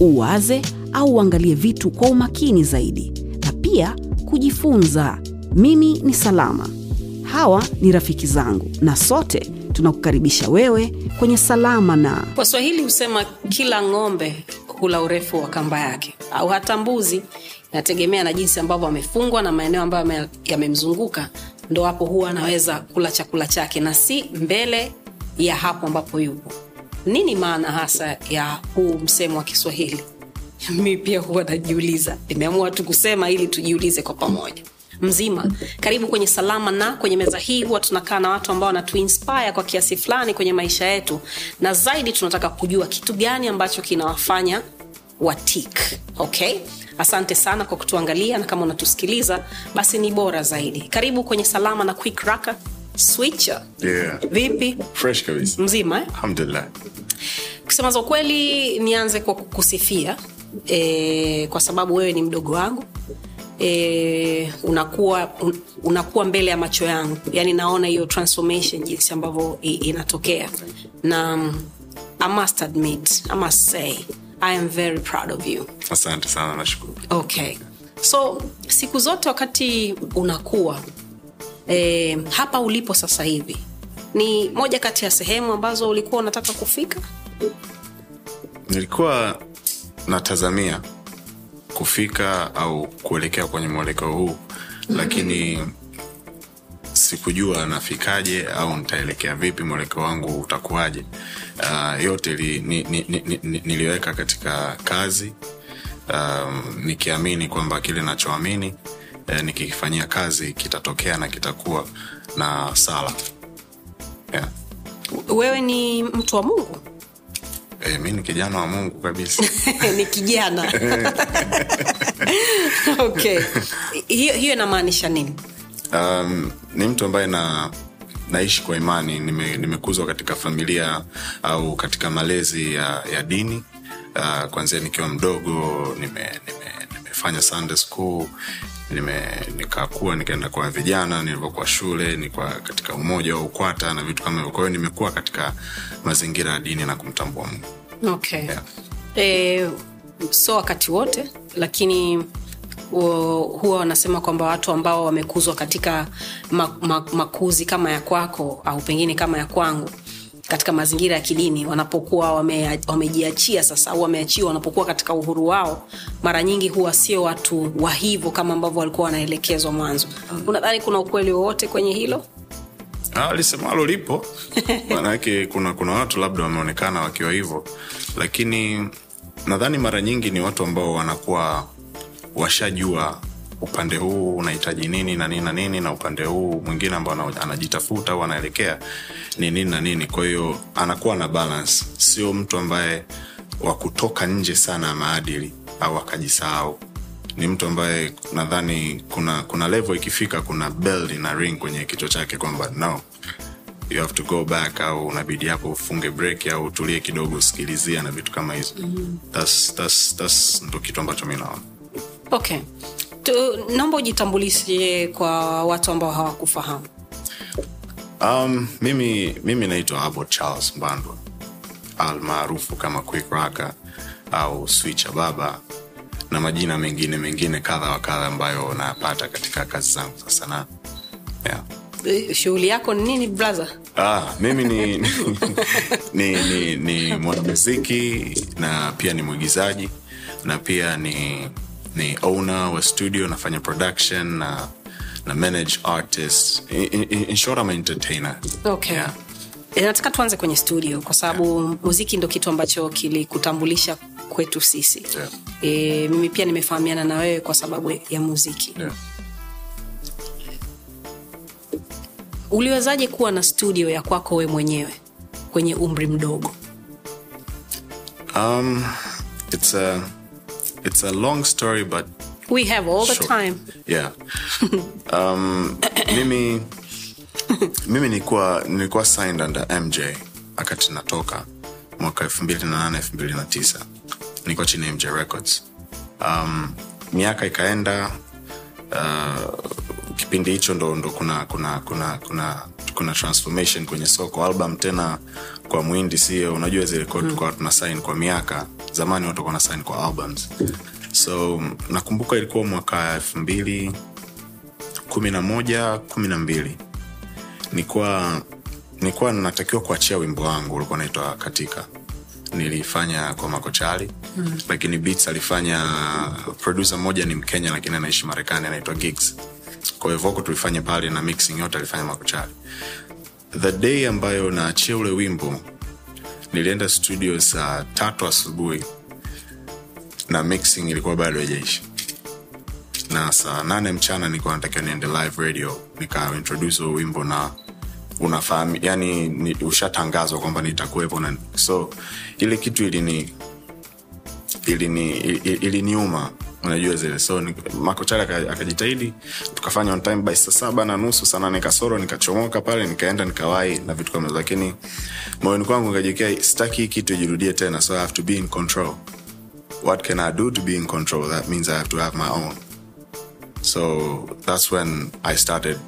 uwaze au uangalie vitu kwa umakini zaidi, na pia kujifunza. Mimi ni Salama, hawa ni rafiki zangu, na sote tunakukaribisha wewe kwenye Salama na Waswahili husema kila ng'ombe hula urefu wa kamba yake, au hata mbuzi. Inategemea na jinsi ambavyo amefungwa na maeneo ambayo yamemzunguka, ndo hapo huwa anaweza kula chakula chake na si mbele ya hapo ambapo yupo. Nini maana hasa ya huu msemo wa Kiswahili? Mi pia huwa najiuliza. Nimeamua tu kusema ili tujiulize kwa pamoja. Mzima, karibu kwenye Salama na kwenye meza hii huwa tunakaa na watu ambao wanatuinspire kwa kiasi fulani kwenye maisha yetu, na zaidi tunataka kujua kitu gani ambacho kinawafanya watik. Okay, asante sana kwa kutuangalia, na kama unatusikiliza basi ni bora zaidi. Karibu kwenye Salama na Quick Raka Switcher. Yeah. Vipi, Fresh kabisa. mzima eh? Alhamdulillah. kusema za ukweli nianze kwa kukusifia e, kwa sababu wewe ni mdogo wangu e, unakuwa un, unakuwa mbele ya macho yangu yani naona hiyo transformation jinsi ambavyo inatokea na um, i must admit i must say i am very proud of you Asante sana nashukuru. okay so siku zote wakati unakuwa e, hapa ulipo sasa hivi ni moja kati ya sehemu ambazo ulikuwa unataka kufika? Nilikuwa natazamia kufika au kuelekea kwenye mwelekeo huu lakini sikujua nafikaje au nitaelekea vipi mwelekeo wangu utakuwaje. Uh, yote li, ni, ni, ni, ni, niliweka katika kazi. Um, nikiamini kwamba kile nachoamini eh, nikikifanyia kazi kitatokea na kitakuwa na sala. Yeah. wewe ni mtu wa mungu? Eh, mi ni kijana wa mungu kabisa. Ni kijana. Okay. Hiyo hiyo inamaanisha nini? Um, ni mtu ambaye na naishi kwa imani nime, nimekuzwa katika familia au katika malezi ya, ya dini. Uh, kwanzia nikiwa mdogo nime, nime, nimefanya sunday school nime nikakuwa nikaenda kwa vijana nilivyokuwa shule nilikuwa katika umoja wa ukwata na vitu kama hivyo. Kwa hiyo nimekuwa katika mazingira ya dini na kumtambua mungu. Okay. Yeah. e, so wakati wote lakini huwa wanasema kwamba watu ambao wamekuzwa katika ma, ma, makuzi kama ya kwako au pengine kama ya kwangu katika mazingira ya kidini wanapokuwa wame- wamejiachia sasa au wameachiwa wanapokuwa katika uhuru wao mara nyingi huwa sio watu wa hivyo kama ambavyo walikuwa wanaelekezwa mwanzo. Unadhani kuna ukweli wowote kwenye hilo? Ah, lisemalo lipo. Maanake kuna kuna watu labda wameonekana wakiwa hivyo. Lakini nadhani mara nyingi ni watu ambao wanakuwa washajua upande huu unahitaji nini na nini na nini na upande huu mwingine ambao ana- anajitafuta au anaelekea ni nini na nini. Kwa hiyo anakuwa na balance. Sio mtu ambaye wa kutoka nje sana ya maadili au akajisahau. Ni mtu ambaye nadhani kuna kuna level ikifika kuna bell ina ring kwenye kichwa chake kwamba no you have to go back au unabidi hapo ufunge break au utulie kidogo usikilizia na vitu kama hizo. Mm-hmm. that's, that's, that's ndo kitu ambacho mi naona. Okay naomba ujitambulishe kwa watu ambao hawakufahamu. Um, mimi mimi naitwa abo charles mbandwa almaarufu kama quick raka au swicha baba na majina mengine mengine kadha wa kadha ambayo nayapata katika kazi zangu za sanaa. Yeah. Eh, shughuli yako ni nini brother? Ah, mimi ni ni, ni, ni mwanamuziki na pia ni mwigizaji na pia ni ni owner wa studio nafanya production na na manage artist in, in, in short I'm entertainer. Okay. Yeah. Eh, nataka tuanze kwenye studio kwa sababu muziki ndo kitu ambacho kilikutambulisha kwetu sisi. Yeah. e, mimi pia nimefahamiana na wewe kwa sababu ya muziki. Yeah. uliwezaje kuwa na studio ya kwako we mwenyewe kwenye umri mdogo? Um, it's a it's a long story but we have all the time. Yeah. Um, mimi mimi nilikuwa nilikuwa signed under mj wakati natoka mwaka 2008 2009 nilikuwa chini ya mj records. Um, miaka ikaenda uh, kipindi hicho ndo, ndo kuna kuna kuna kuna kuna transformation kwenye soko. Album tena kwa mwindi sio? Unajua zile mm. tukawa tuna sign kwa miaka. Zamani watu walikuwa na sign kwa albums. So nakumbuka ilikuwa mwaka elfu mbili kumi na moja kumi na mbili. Nikuwa nikuwa natakiwa kuachia wimbo wangu ulikuwa naitwa katika. Nilifanya kwa makochali. Mm. lakini beats alifanya producer mmoja ni mkenya lakini anaishi marekani anaitwa gigs kwa hiyo voko tulifanya pale na mixing yote alifanya makochali the day ambayo naachia ule wimbo nilienda studio saa tatu asubuhi na mixing ilikuwa bado haijaisha. Na saa nane mchana nilikuwa natakiwa niende live radio nikaintroduce huo wimbo na unafahamu yani ni, ushatangazwa kwamba nitakuwepo so ile kitu ilini ilini ili- iliniuma unajua zile so makochari aka- akajitahidi tukafanya on time by saa saba na nusu saa nane kasoro nikachomoka pale nikaenda nikawai na vitu kama lakini moyoni kwangu nikajikia sitaki hii kitu ijirudie tena so i have to be in control. What can i do to be in control? That means i have to have my own. So that's when i started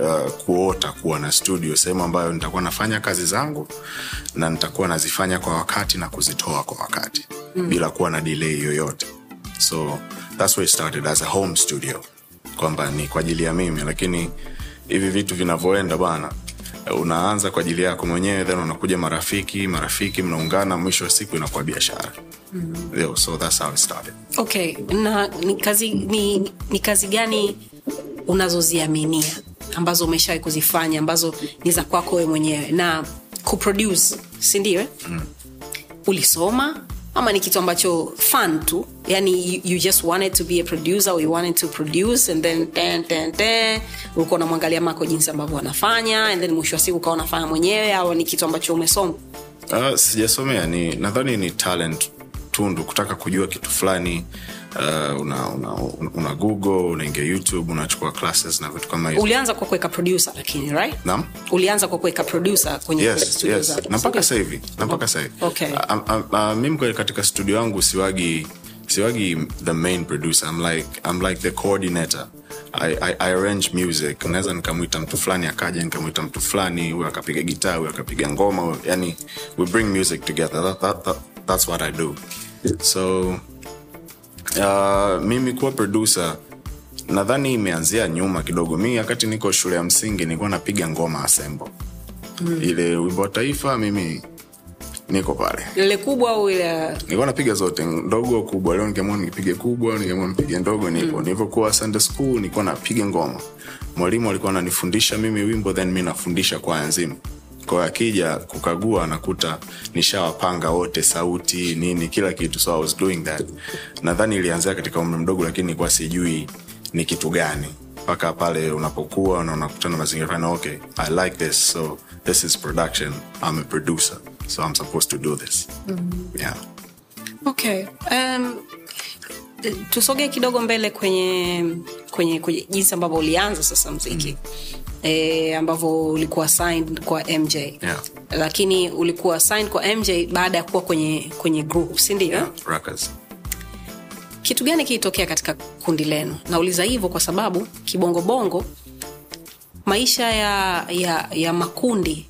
uh, kuota kuwa na studio sehemu ambayo nitakuwa nafanya kazi zangu na nitakuwa nazifanya kwa wakati na kuzitoa kwa wakati mm. bila kuwa na delay yoyote so that's where it started as a home studio kwamba ni kwa ajili ya mimi lakini hivi vitu vinavyoenda bana unaanza kwa ajili yako mwenyewe then unakuja marafiki marafiki mnaungana mwisho wa siku inakuwa biashara mm. so that's how it started okay na ni kazi ni, ni kazi gani unazoziaminia ambazo umeshawai kuzifanya ambazo ni za kwako we mwenyewe na kuproduce sindio mm. ulisoma ama ni kitu ambacho fun tu. Yani you, just wanted to be a producer or you wanted to produce and then ten, ten, ten, ulikuwa unamwangalia mako jinsi ambavyo anafanya and then mwisho wa siku ukawa unafanya mwenyewe au ni kitu ambacho umesoma? Uh, sijasomea ni nadhani ni talent tundu kutaka kujua kitu fulani uh, una, una, una google unaingia youtube unachukua classes na vitu kama hizo. Ulianza kwa kuweka producer lakini right? Naam? ulianza kwa kuweka producer kwenye yes, studio yes. na mpaka sasa hivi na mpaka sasa hivi. Okay. uh, uh, uh, mimi kwa- katika studio yangu siwagi siwagi the main producer. I'm like, I'm like the coordinator. I, I, I arrange music. Naweza nikamwita mtu fulani akaja nikamwita mtu fulani huyo akapiga gitaa huyo akapiga ngoma yani we bring music together. That, that, that, that's what i do. So uh, mimi kuwa producer nadhani imeanzia nyuma kidogo. Mi wakati niko shule ya msingi nilikuwa napiga ngoma asembo. Mm. ile wimbo wa taifa mimi niko pale. Ile kubwa au ile nilikuwa napiga zote ndogo kubwa. Leo nikiamua nipige kubwa nikiamua nipige ndogo nipo. Mm. nilivyokuwa sunday school nilikuwa napiga ngoma. Mwalimu alikuwa ananifundisha mimi wimbo then mi nafundisha kwaya nzima kwa akija kukagua anakuta nishawapanga wote sauti nini kila kitu. So i was doing that. Nadhani ilianzia katika umri mdogo lakini nilikuwa sijui ni kitu gani. Mpaka pale unapokuwa na unakutana mazingira fana okay i like this so this is production. I'm a producer so i'm supposed to do this. Mm-hmm. yeah. Okay um, tusogee kidogo mbele kwenye kwenye, kwenye jinsi ambavyo ulianza sasa mziki mm. E, ambavyo ulikuwa signed kwa mj Yeah. lakini ulikuwa signed kwa mj baada ya kuwa kwenye kwenye group sindio yeah, kitu gani kilitokea katika kundi lenu? Nauliza hivyo kwa sababu kibongobongo maisha ya, ya, ya makundi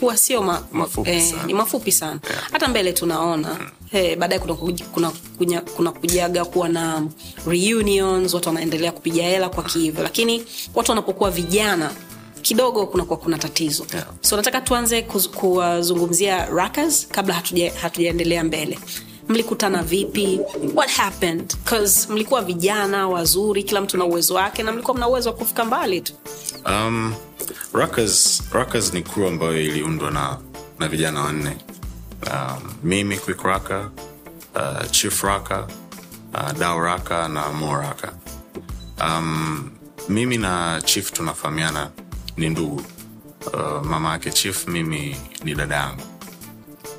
huwa sio ma, Mafupi sana. ni mafupi sana. Yeah. hata mbele tunaona eh, baadaye kuna, kuna, kuna, kuna kujaga kuwa na reunions watu wanaendelea kupiga hela kwa kihivyo lakini watu wanapokuwa vijana kidogo kunakuwa kuna tatizo. Yeah. so nataka tuanze kuwazungumzia rakas kabla hatuja- hatujaendelea mbele. Mlikutana vipi? What happened? Cause mlikuwa vijana wazuri kila mtu na uwezo wake na mlikuwa mna uwezo wa kufika mbali tu. Um, rakas, rakas ni crew ambayo iliundwa na, na vijana wanne. Um, mimi quick raka uh, chief raka uh, dao raka na mo raka um, mimi na chief tunafahamiana ni ndugu. Uh, mama yake chief mimi ni dada yangu.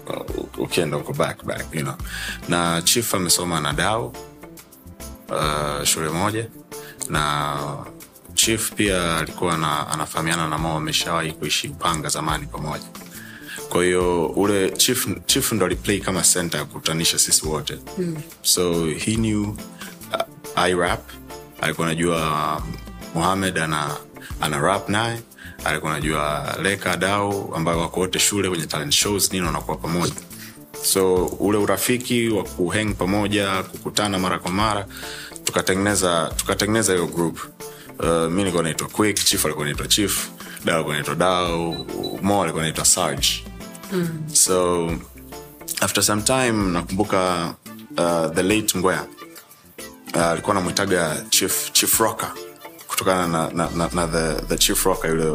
Uh, ukienda huko back back you know. Na chief amesoma na dao uh, shule moja. Na chief pia alikuwa na, anafahamiana na mo ameshawahi kuishi upanga zamani pamoja. Kwa hiyo ule chief, chief ndo aliplay kama center ya kukutanisha sisi wote. Mm. so he knew uh, irap alikuwa anajua um, muhamed ana, ana rap naye alikuwa anajua leka dau ambayo wako wote shule kwenye talent shows nini wanakuwa pamoja. So ule urafiki wa kuheng pamoja kukutana mara kwa mara tukatengeneza tukatengeneza hiyo group. Uh, mi nilikuwa naitwa quick chief alikuwa naitwa chief dao alikuwa naitwa dao mo alikuwa naitwa sarge. Mm. so after some time nakumbuka uh, the late ngwea uh, namwitaga chief, chief rocker kutokana na, na, na, na the, the chief rocker yule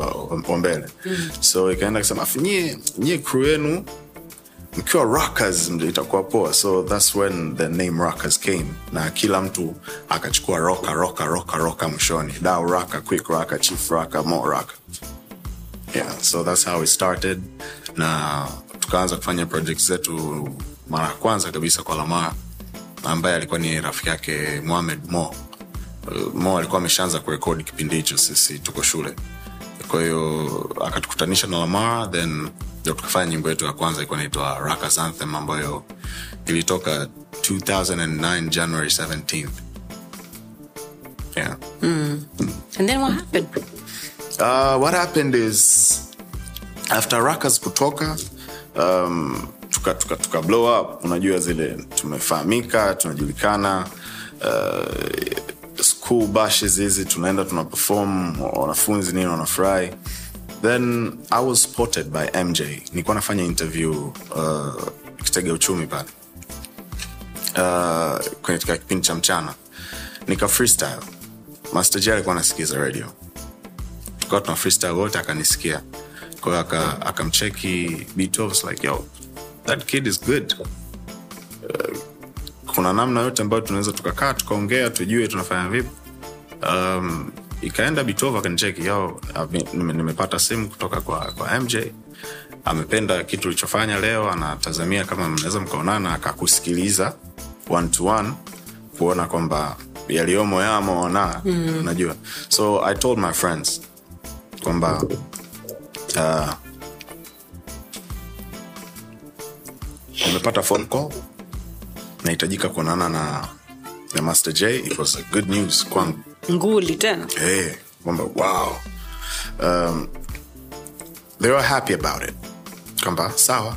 wa mbele. Mm. so ikaenda kusema "Afu nyie nyie crew yenu mkiwa rockers itakuwa poa. So thats when the name rockers came na kila mtu akachukua roka roka roka roka mwishoni. Dau raka quick raka chief raka mo raka yeah so that's how it started. Na tukaanza kufanya project zetu mara ya kwanza kabisa kwa lamaa ambaye alikuwa ni rafiki yake mohamed mo mo alikuwa ameshaanza kurekodi kipindi hicho sisi tuko shule. Kwa hiyo akatukutanisha na lamar then ndio tukafanya nyimbo yetu ya kwanza ilikuwa inaitwa rakas anthem ambayo ilitoka 2009 january 17th yeah. and then what happened? Uh, what happened is after rakas kutoka um, tuka, tuka, tuka blow up unajua zile tumefahamika tunajulikana uh, school bashes hizi tunaenda tuna perform wanafunzi nini wanafurahi. Then i was spotted by mj nilikuwa nafanya interview uh, kitega uchumi pale. Uh, katika kipindi cha mchana. Nika freestyle. Master j alikuwa anasikiza radio. Tukawa tuna freestyle wote akanisikia. Kwayo aka- like yo that kid is good. Uh, kuna namna yote ambayo tunaweza tukakaa tukaongea tujue tunafanya vipi. Um, ikaenda b12 akanicheki yo ame- nime- nimepata simu kutoka kwa, kwa mj amependa kitu ulichofanya leo anatazamia kama mnaweza mkaonana akakusikiliza one to one kuona kwamba yaliyomo yamo na mm. unajua. So i told my friends kwamba uh, nimepata phone call nahitajika kuonana na, na master j. It was a good news kwangu. Nguli tena. Hey, kwamba wow. Um, they were happy about it. Kwamba sawa.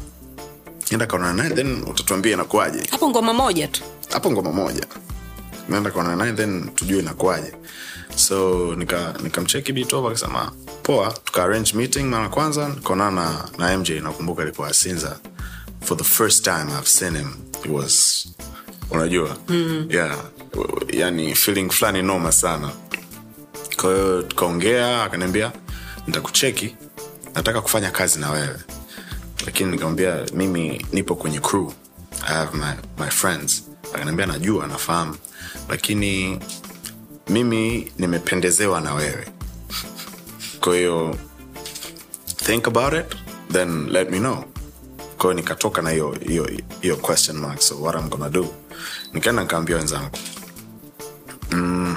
Enda kaonana naye then utatuambia inakuwaje. Hapo ngoma moja tu. Hapo ngoma moja. Naenda kaonana naye then tujue inakuwaje. So nikamcheki nika bitova akasema poa tukaarrange meeting mara kwanza nikaonana na, na mj nakumbuka alikuwa asinza for the first time i've seen him it was unajua mm. yeah yani feeling fulani noma sana. Kwahiyo tukaongea akaniambia nitakucheki nataka kufanya kazi na wewe. Lakini nikamwambia mimi nipo kwenye crew. I have my, my friends. Akaniambia najua nafahamu. Lakini mimi nimependezewa na wewe. Kwahiyo think about it then let me know kwahiyo nikatoka na hiyo question mark so what I'm gonna do? Nikaenda nikaambia wenzangu mm,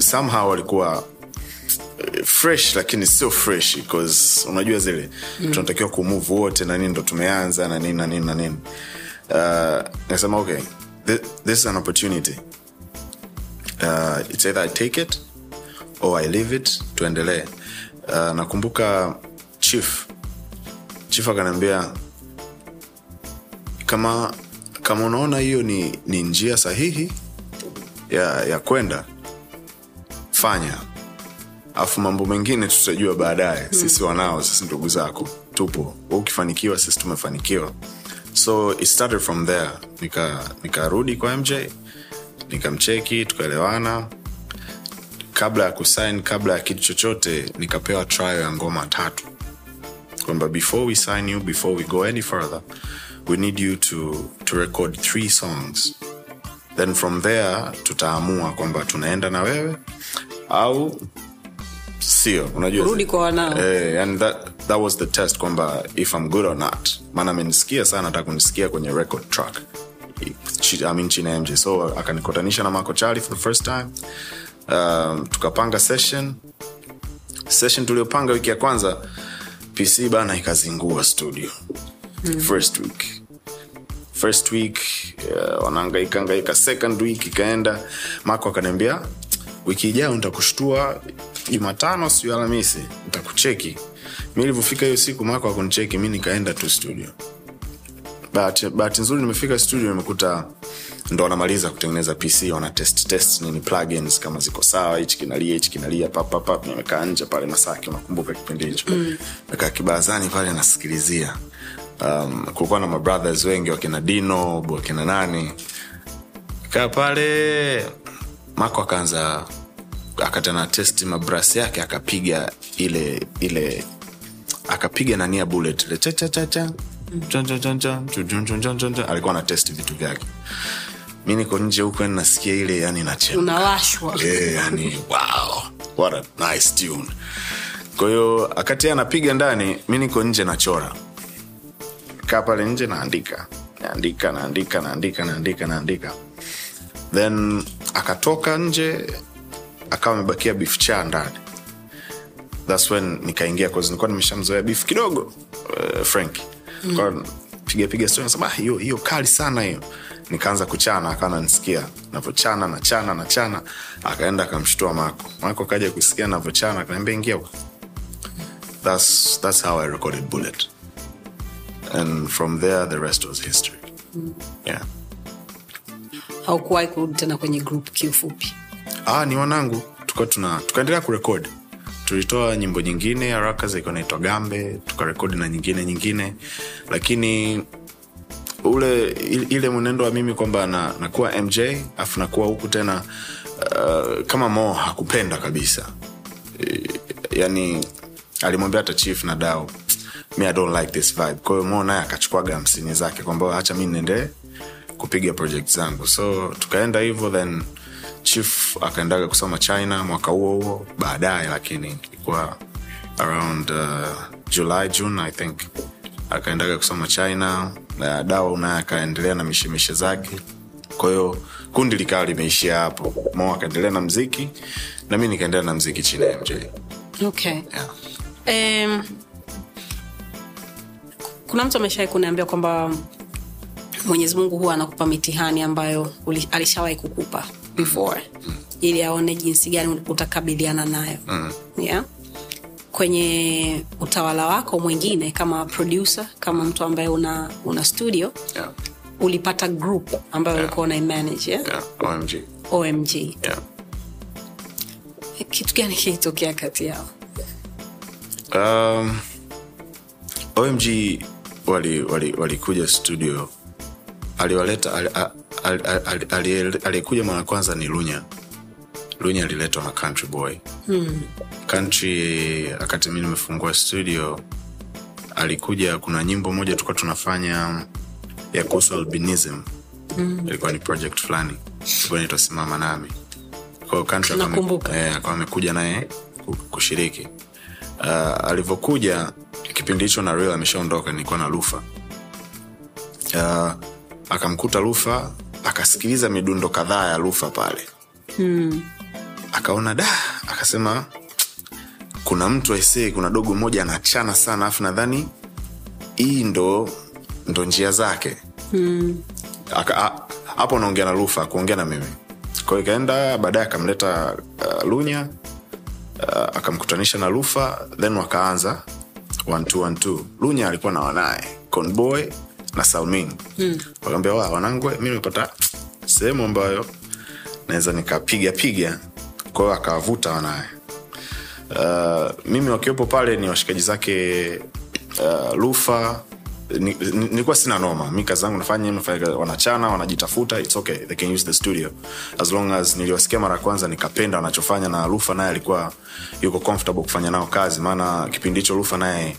somehow walikuwa eh, fresh lakini sio fresh because unajua zile mm. tunatakiwa kumove wote na nini ndo tumeanza na nini na nini na nini. Uh, nasema okay th this is an opportunity. Uh, it's either i take it or i leave it tuendelee. Uh, nakumbuka chief chief akaniambia kama kama unaona hiyo ni, ni njia sahihi ya, ya kwenda fanya. Afu mambo mengine tutajua baadaye. Mm. sisi wanao sisi ndugu zako tupo. Ukifanikiwa sisi tumefanikiwa. So it started from there. Nikarudi nika kwa mj nikamcheki tukaelewana. Kabla ya kusign kabla ya kitu chochote nikapewa trayo ya ngoma tatu kwamba before we sign you before we go any further we need you to, to record three songs. Then from there tutaamua kwamba tunaenda na wewe au sio? Unajua kwa wanao. eh, that, that was the test kwamba if I'm good or not. Maana amenisikia sana atakunisikia kunisikia kwenye record track. I mean, chini mj so akanikutanisha na mako chali for the first time. Um, tukapanga session. Session tuliopanga wiki ya kwanza pc bana ikazingua studio. Mm. first week. First week uh, wanaangaika angaika second week ikaenda. Mako akaniambia wiki ijayo nitakushtua jumatano siu alhamisi. Nitakucheki. Mi ilivyofika hiyo siku mako akunicheki mi nikaenda tu studio. Bahati bahati nzuri nimefika studio nimekuta ndo wanamaliza kutengeneza pc wana test test nini plugins kama ziko sawa hichi kinalia hichi kinalia papapap nimekaa nje pale masaki unakumbuka kipindi hicho. Mm. mekaa kibazani pale nasikilizia. Um, kulikuwa na mabrothers wengi wakina dino wakina nani. Kaa pale mako akaanza akatana testi mabras yake akapiga ile ile akapiga nania bullet ile chachachacha mm. alikuwa na test vitu vyake mi niko nje huku yani nasikia ile yani nachemka. Yeah, yani wow what a nice tune. Kwa hiyo akati anapiga ndani mi niko nje nachora. Kaa pale nje naandika. Naandika naandika naandika naandika naandika. Then akatoka nje akawa amebakia beef cha ndani. Thats when nikaingia nilikuwa nimeshamzoea beef kidogo uh, frank mm. piga piga story nasema "Ah, hiyo kali sana hiyo nikaanza kuchana akawa nanisikia navochana nachana nachana. Akaenda akamshtua mako mako kaja kusikia navochana akaniambia ingia that's, that's how i recorded bullet. And from there the rest was history. Yeah. Haukuwahi kurudi tena kwenye group kiufupi? Ah, ni wanangu. Tuka tuna tukaendelea kurekodi tulitoa nyimbo nyingine haraka zilikuwa naitwa gambe tukarekodi na nyingine nyingine. Lakini ule ile mwenendo wa mimi kwamba na, nakuwa mj afu nakuwa huku tena uh, kama mo hakupenda kabisa. E, yani alimwambia hata chief na dao mi i don't like this vibe. Kwahiyo mo naye akachukuaga hamsini zake kwamba hacha mi niendee kupiga project zangu. So tukaenda hivyo then chief akaendaga kusoma china mwaka huo huo baadaye lakini ilikuwa around uh, july june i think akaendaga kusoma china na dawa naye akaendelea na mishemishe zake. Kwahiyo kundi likawa limeishia hapo. Mo akaendelea na mziki na mi nikaendelea na mziki chini ya mj okay. Yeah. um, kuna mtu ameshawai kuniambia kwamba mwenyezi mungu huwa anakupa mitihani ambayo alishawahi kukupa before? Ili aone jinsi gani utakabiliana nayo. Mm. yeah? Kwenye utawala wako mwingine kama producer kama mtu ambaye una, una studio Yeah. ulipata group ambayo Yeah. ulikuwa unaimanage yeah? Yeah. omg omg yeah. kitu gani kilitokea kati yao um, omg walikuja wali, wali studio aliwaleta aliyekuja ali, ali, ali, ali, aliyekuja mara kwanza ni lunya lunya aliletwa na country boy hmm. country wakati mi nimefungua studio alikuja kuna nyimbo moja tulikuwa tunafanya ya kuhusu albinism mm. ilikuwa ni project fulani ilikuwa naitwa simama nami kwao country akawa eh, akawa amekuja naye kushiriki uh, alivyokuja kipindi hicho na real ameshaondoka nilikuwa na lufa uh, akamkuta lufa akasikiliza midundo kadhaa ya lufa pale Hmm. Akaona da akasema kuna mtu aisee kuna dogo mmoja anachana sana afu nadhani hii ndo ndo njia zake Hmm. Hapo naongea na lufa kuongea na mimi kwao ikaenda baadaye akamleta uh, lunya uh, akamkutanisha na lufa then wakaanza one, two, one, two. lunya alikuwa na wanaye conboy na salmin Hmm. wakaambia wa wanangwe mi nimepata sehemu ambayo naweza nikapiga piga kwa hiyo akawavuta wanaye uh, mimi wakiwepo pale ni washikaji zake uh, lufa. Ni- ni- nilikuwa sina noma. Mi kazi zangu nafanya wanachana wanajitafuta its okay they can use the studio. As long as niliwasikia mara ya kwanza nikapenda wanachofanya na lufa naye alikuwa yuko comfortable kufanya nao kazi. Maana kipindi hicho lufa naye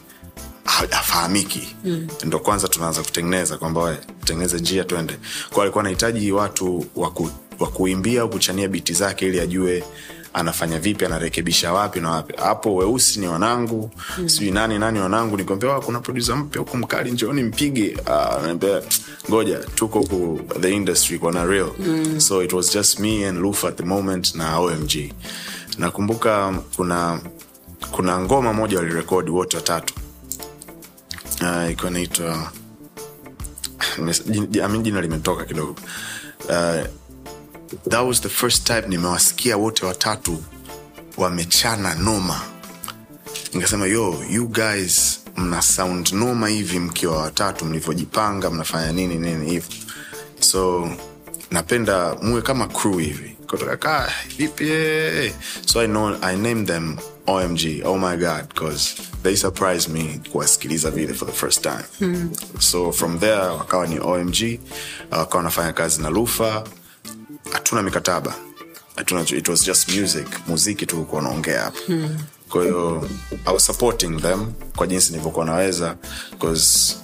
ha- hafahamiki. Mm. ndo kwanza tunaanza kutengeneza kwamba we njia twende. Kwao alikuwa anahitaji watu waku, wa kuimbia au kuchania biti zake ili ajue anafanya vipi anarekebisha wapi na wapi. Hapo weusi ni wanangu mm. sijui nani nani wanangu nikwambia kuna produsa mpya huku mkali njooni mpige. Uh, ngoja tuko ku the industry kwana real. Mm. so it was just me and luf at the moment na omg nakumbuka kuna kuna ngoma moja walirekodi wote watatu uh, ikiwa naitwa jina limetoka kidogo. Uh, that was the first time nimewasikia wote watatu wamechana noma nikasema yo you guys mna sound noma hivi mkiwa watatu mlivyojipanga mnafanya nini nini hivo so napenda muwe kama crew hivi kutoka vipi eh." so I, know, i named them omg oh my god because they surprised me kuwasikiliza vile for the first time mm. so from there wakawa ni omg wakawa wanafanya kazi na lufa hatuna mikataba. Hatuna it was just music muziki tu kuwa naongea hapa hmm. kwa hiyo i was supporting them kwa jinsi nilivyokuwa naweza bcause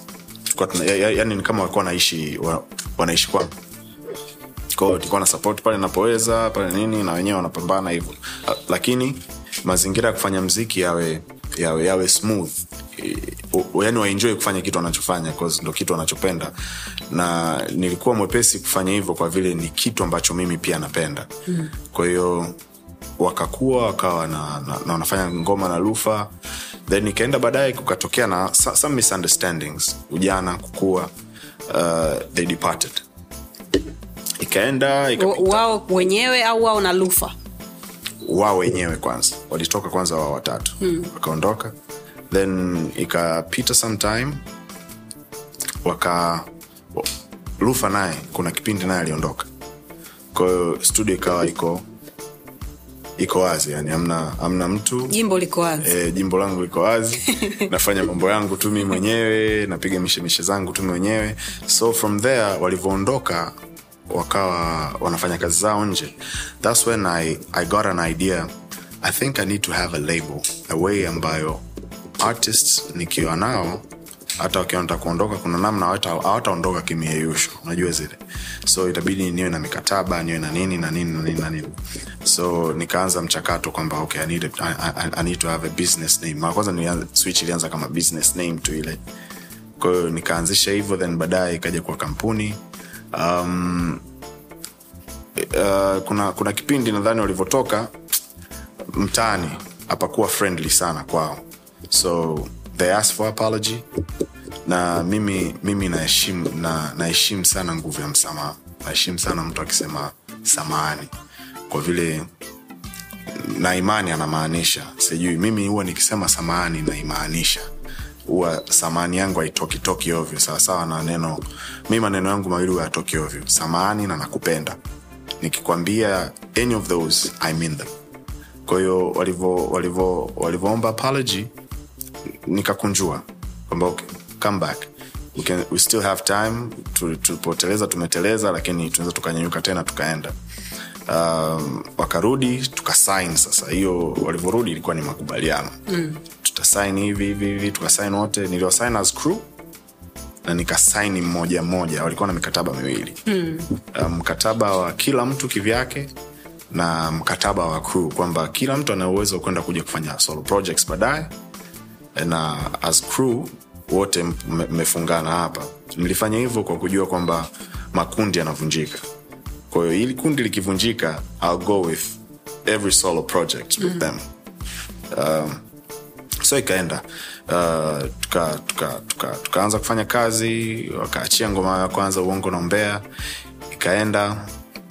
yani ni kama walikuwa wanaishi wa, wanaishi kwangu kwao tulikuwa na support pale napoweza pale nini na wenyewe wanapambana hivyo. Lakini mazingira ya kufanya mziki yawe yawe, yawe smooth yani waenjoy kufanya kitu wanachofanya ndo kitu wanachopenda na nilikuwa mwepesi kufanya hivyo kwa vile ni kitu ambacho mimi pia napenda. Mm. kwa hiyo wakakuwa wakawa na, na, na wanafanya ngoma na lufa. Then ikaenda baadaye kukatokea na some misunderstandings. Ujana kukua uh, they departed. Ikaenda wao wenyewe au wao na lufa? Wao wenyewe kwanza. Walitoka kwanza wao watatu. Hmm. wakaondoka. Then ikapita sometime waka lufa naye kuna kipindi naye aliondoka. Kwahiyo studio ikawa iko iko wazi yani amna, amna mtu. Jimbo liko wazi. E, jimbo langu liko wazi. Nafanya mambo yangu tu mi mwenyewe napiga mishemishe zangu tu mwenyewe. So from there walivyoondoka wakawa wanafanya kazi zao nje. Thats when I, i got an idea. I think i need to have a label a way ambayo artists nikiwa nao hata wakiwa kuondoka kuna namna hawataondoka kimiyeyusho unajua zile. So itabidi niwe na mikataba niwe na nini na nini na nini na nini. So nikaanza mchakato kwamba okay I need, a, I, I need to have a business name. Mara kwanza switch ilianza kama business name tu ile. Kwahiyo nikaanzisha hivyo then baadaye ikaja kuwa kampuni. Um, uh, kuna kuna kipindi nadhani walivyotoka mtaani hapakuwa friendly sana kwao. So they ask for apology. Na mimi mimi naheshimu na naheshimu sana nguvu ya msamaha. Naheshimu sana mtu akisema samahani. Kwa vile na imani anamaanisha. Sijui mimi huwa nikisema samahani naimaanisha huwa samahani yangu haitokitoki ovyo. Sawasawa na neno mi maneno yangu mawili huwa yatoki ovyo. Samahani na nakupenda. Nikikwambia any of those i mean them. Kwa walivyoomba apology nikakunjua kwamba okay, come back. We, can, we still have time. Tupoteleza tumeteleza lakini tunaweza tukanyanyuka tena tukaenda. Um, wakarudi tukasain sasa. Hiyo walivyorudi ilikuwa ni makubaliano. Mm. tutasain hivi hivi hivi tukasain wote. Niliwasain as crew na nikasaini mmoja mmoja. Walikuwa na mikataba miwili. Mm. mkataba um, wa kila mtu kivyake na mkataba wa crew kwamba kila mtu ana uwezo wa kwenda kuja kufanya solo projects baadaye na as crew wote mmefungana hapa. Nilifanya hivyo kwa kujua kwamba makundi yanavunjika. Kwa hiyo ili kundi likivunjika ill go with every solo project with mm. them. Um, so ikaenda. Uh, tukaanza tuka, tuka, tuka kufanya kazi wakaachia ngoma ya kwanza uongo na mbea ikaenda.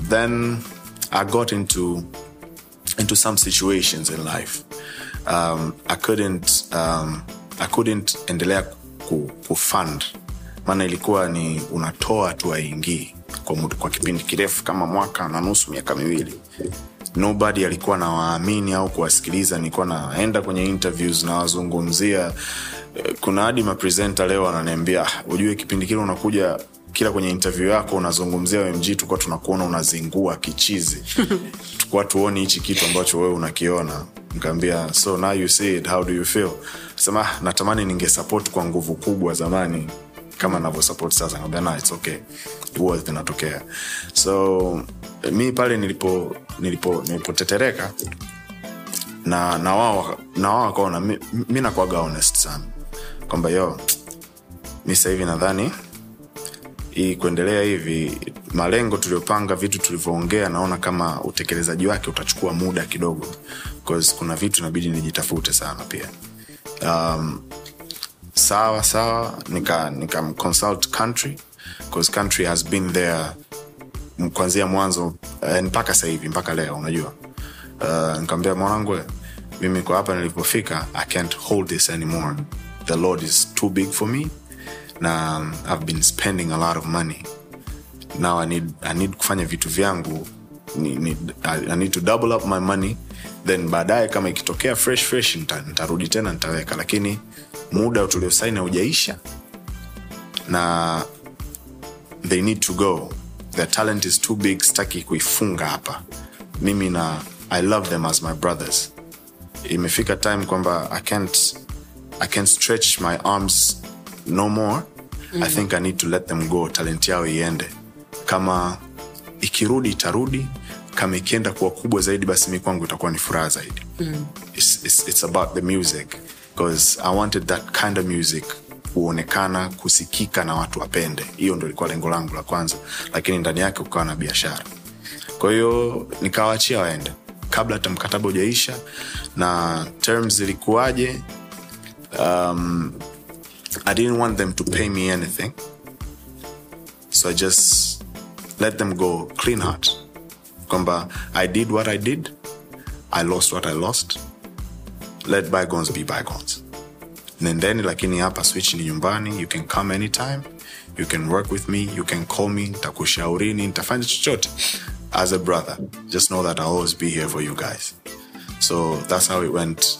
Then i got into into some situations in life um, i couldn't um, i couldn't endelea ku, kufund maana ilikuwa ni unatoa tu aingii kwa, kwa kipindi kirefu kama mwaka na nusu miaka miwili. Nobody alikuwa nawaamini au kuwasikiliza. Nilikuwa naenda kwenye interviews nawazungumzia. Kuna hadi mapresenta leo ananiambia ujue kipindi kile unakuja kila kwenye interview yako unazungumzia mg tukuwa tunakuona unazingua kichizi. Tukuwa tuoni hichi kitu ambacho wewe unakiona. Nkaambia so now you see it how do you feel? Sema natamani ningesapoti kwa nguvu kubwa zamani kama navyosapot sasa. Kaambia na it's okay. Huwa zinatokea. so mi pale nilipo nilipo nilipotetereka na na wao na wao wakaona mi, mi nakwaga honest sana. Kwamba yo mi sahivi nadhani hii kuendelea hivi malengo tuliyopanga vitu tulivyoongea naona kama utekelezaji wake utachukua muda kidogo. Cause kuna vitu inabidi nijitafute sana pia. Um, sawa sawa nika, nika consult country cause country has been there kuanzia mwanzo eh, mpaka sahivi mpaka leo unajua. Uh, nikaambia mwanangu mimi kwa hapa nilipofika i can't hold this anymore. The lord is too big for me na i've been spending a lot of money. Now i need, I need kufanya vitu vyangu. Ni, I, i need to double up my money. Then baadaye kama ikitokea fresh fresh nita- nitarudi tena nitaweka. Lakini muda tuliosaini haujaisha. Na they need to go. Their talent is too big sitaki kuifunga hapa. Mimi na i love them as my brothers. Imefika time kwamba i can't i can't stretch my arms no more. Mm. i think i need to let them go. Talent yao iende. Kama ikirudi itarudi. Kama ikienda kuwa kubwa zaidi basi mi kwangu itakuwa ni furaha zaidi. Mm. it's, it's, it's about the music. Because i wanted that kind of music kuonekana kusikika na watu wapende. Hiyo ndo ilikuwa lengo langu la kwanza. Lakini ndani yake kukawa na biashara. Kwa hiyo nikawaachia waende. Kabla hata mkataba ujaisha na terms zilikuwaje um, i didn't want them to pay me anything. So i just let them go clean heart. Kwamba i did what i did. I lost what i lost. Let bygones be bygones. Nendeni lakini hapa switch ni nyumbani. You can come anytime. You can work with me. You can call me. Nitakushaurini nitafanya chochote. As a brother just know that i'll always be here for you guys. So that's how it went.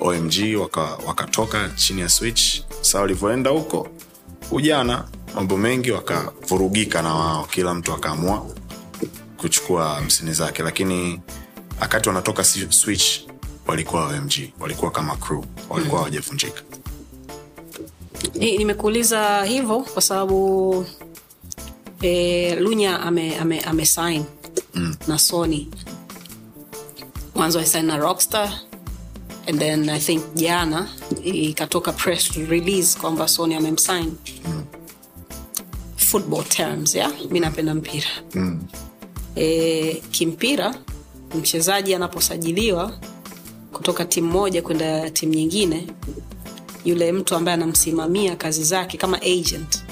Omg wakatoka waka chini ya switch saa walivyoenda huko ujana mambo mengi wakavurugika na wao. Kila mtu akaamua kuchukua msini zake lakini wakati wanatoka switch walikuwa omg walikuwa kama crew walikuwa hawajavunjika. Ni- nimekuuliza hivyo kwa sababu e, lunya ame, ame, ame sign mm. na sony. Mwanzo alisign na rockstar and then i think jana ikatoka press release kwamba sony amemsign mm. football terms ya mi napenda mpira mm. e, kimpira mchezaji anaposajiliwa kutoka timu moja kwenda timu nyingine yule mtu ambaye anamsimamia kazi zake kama agent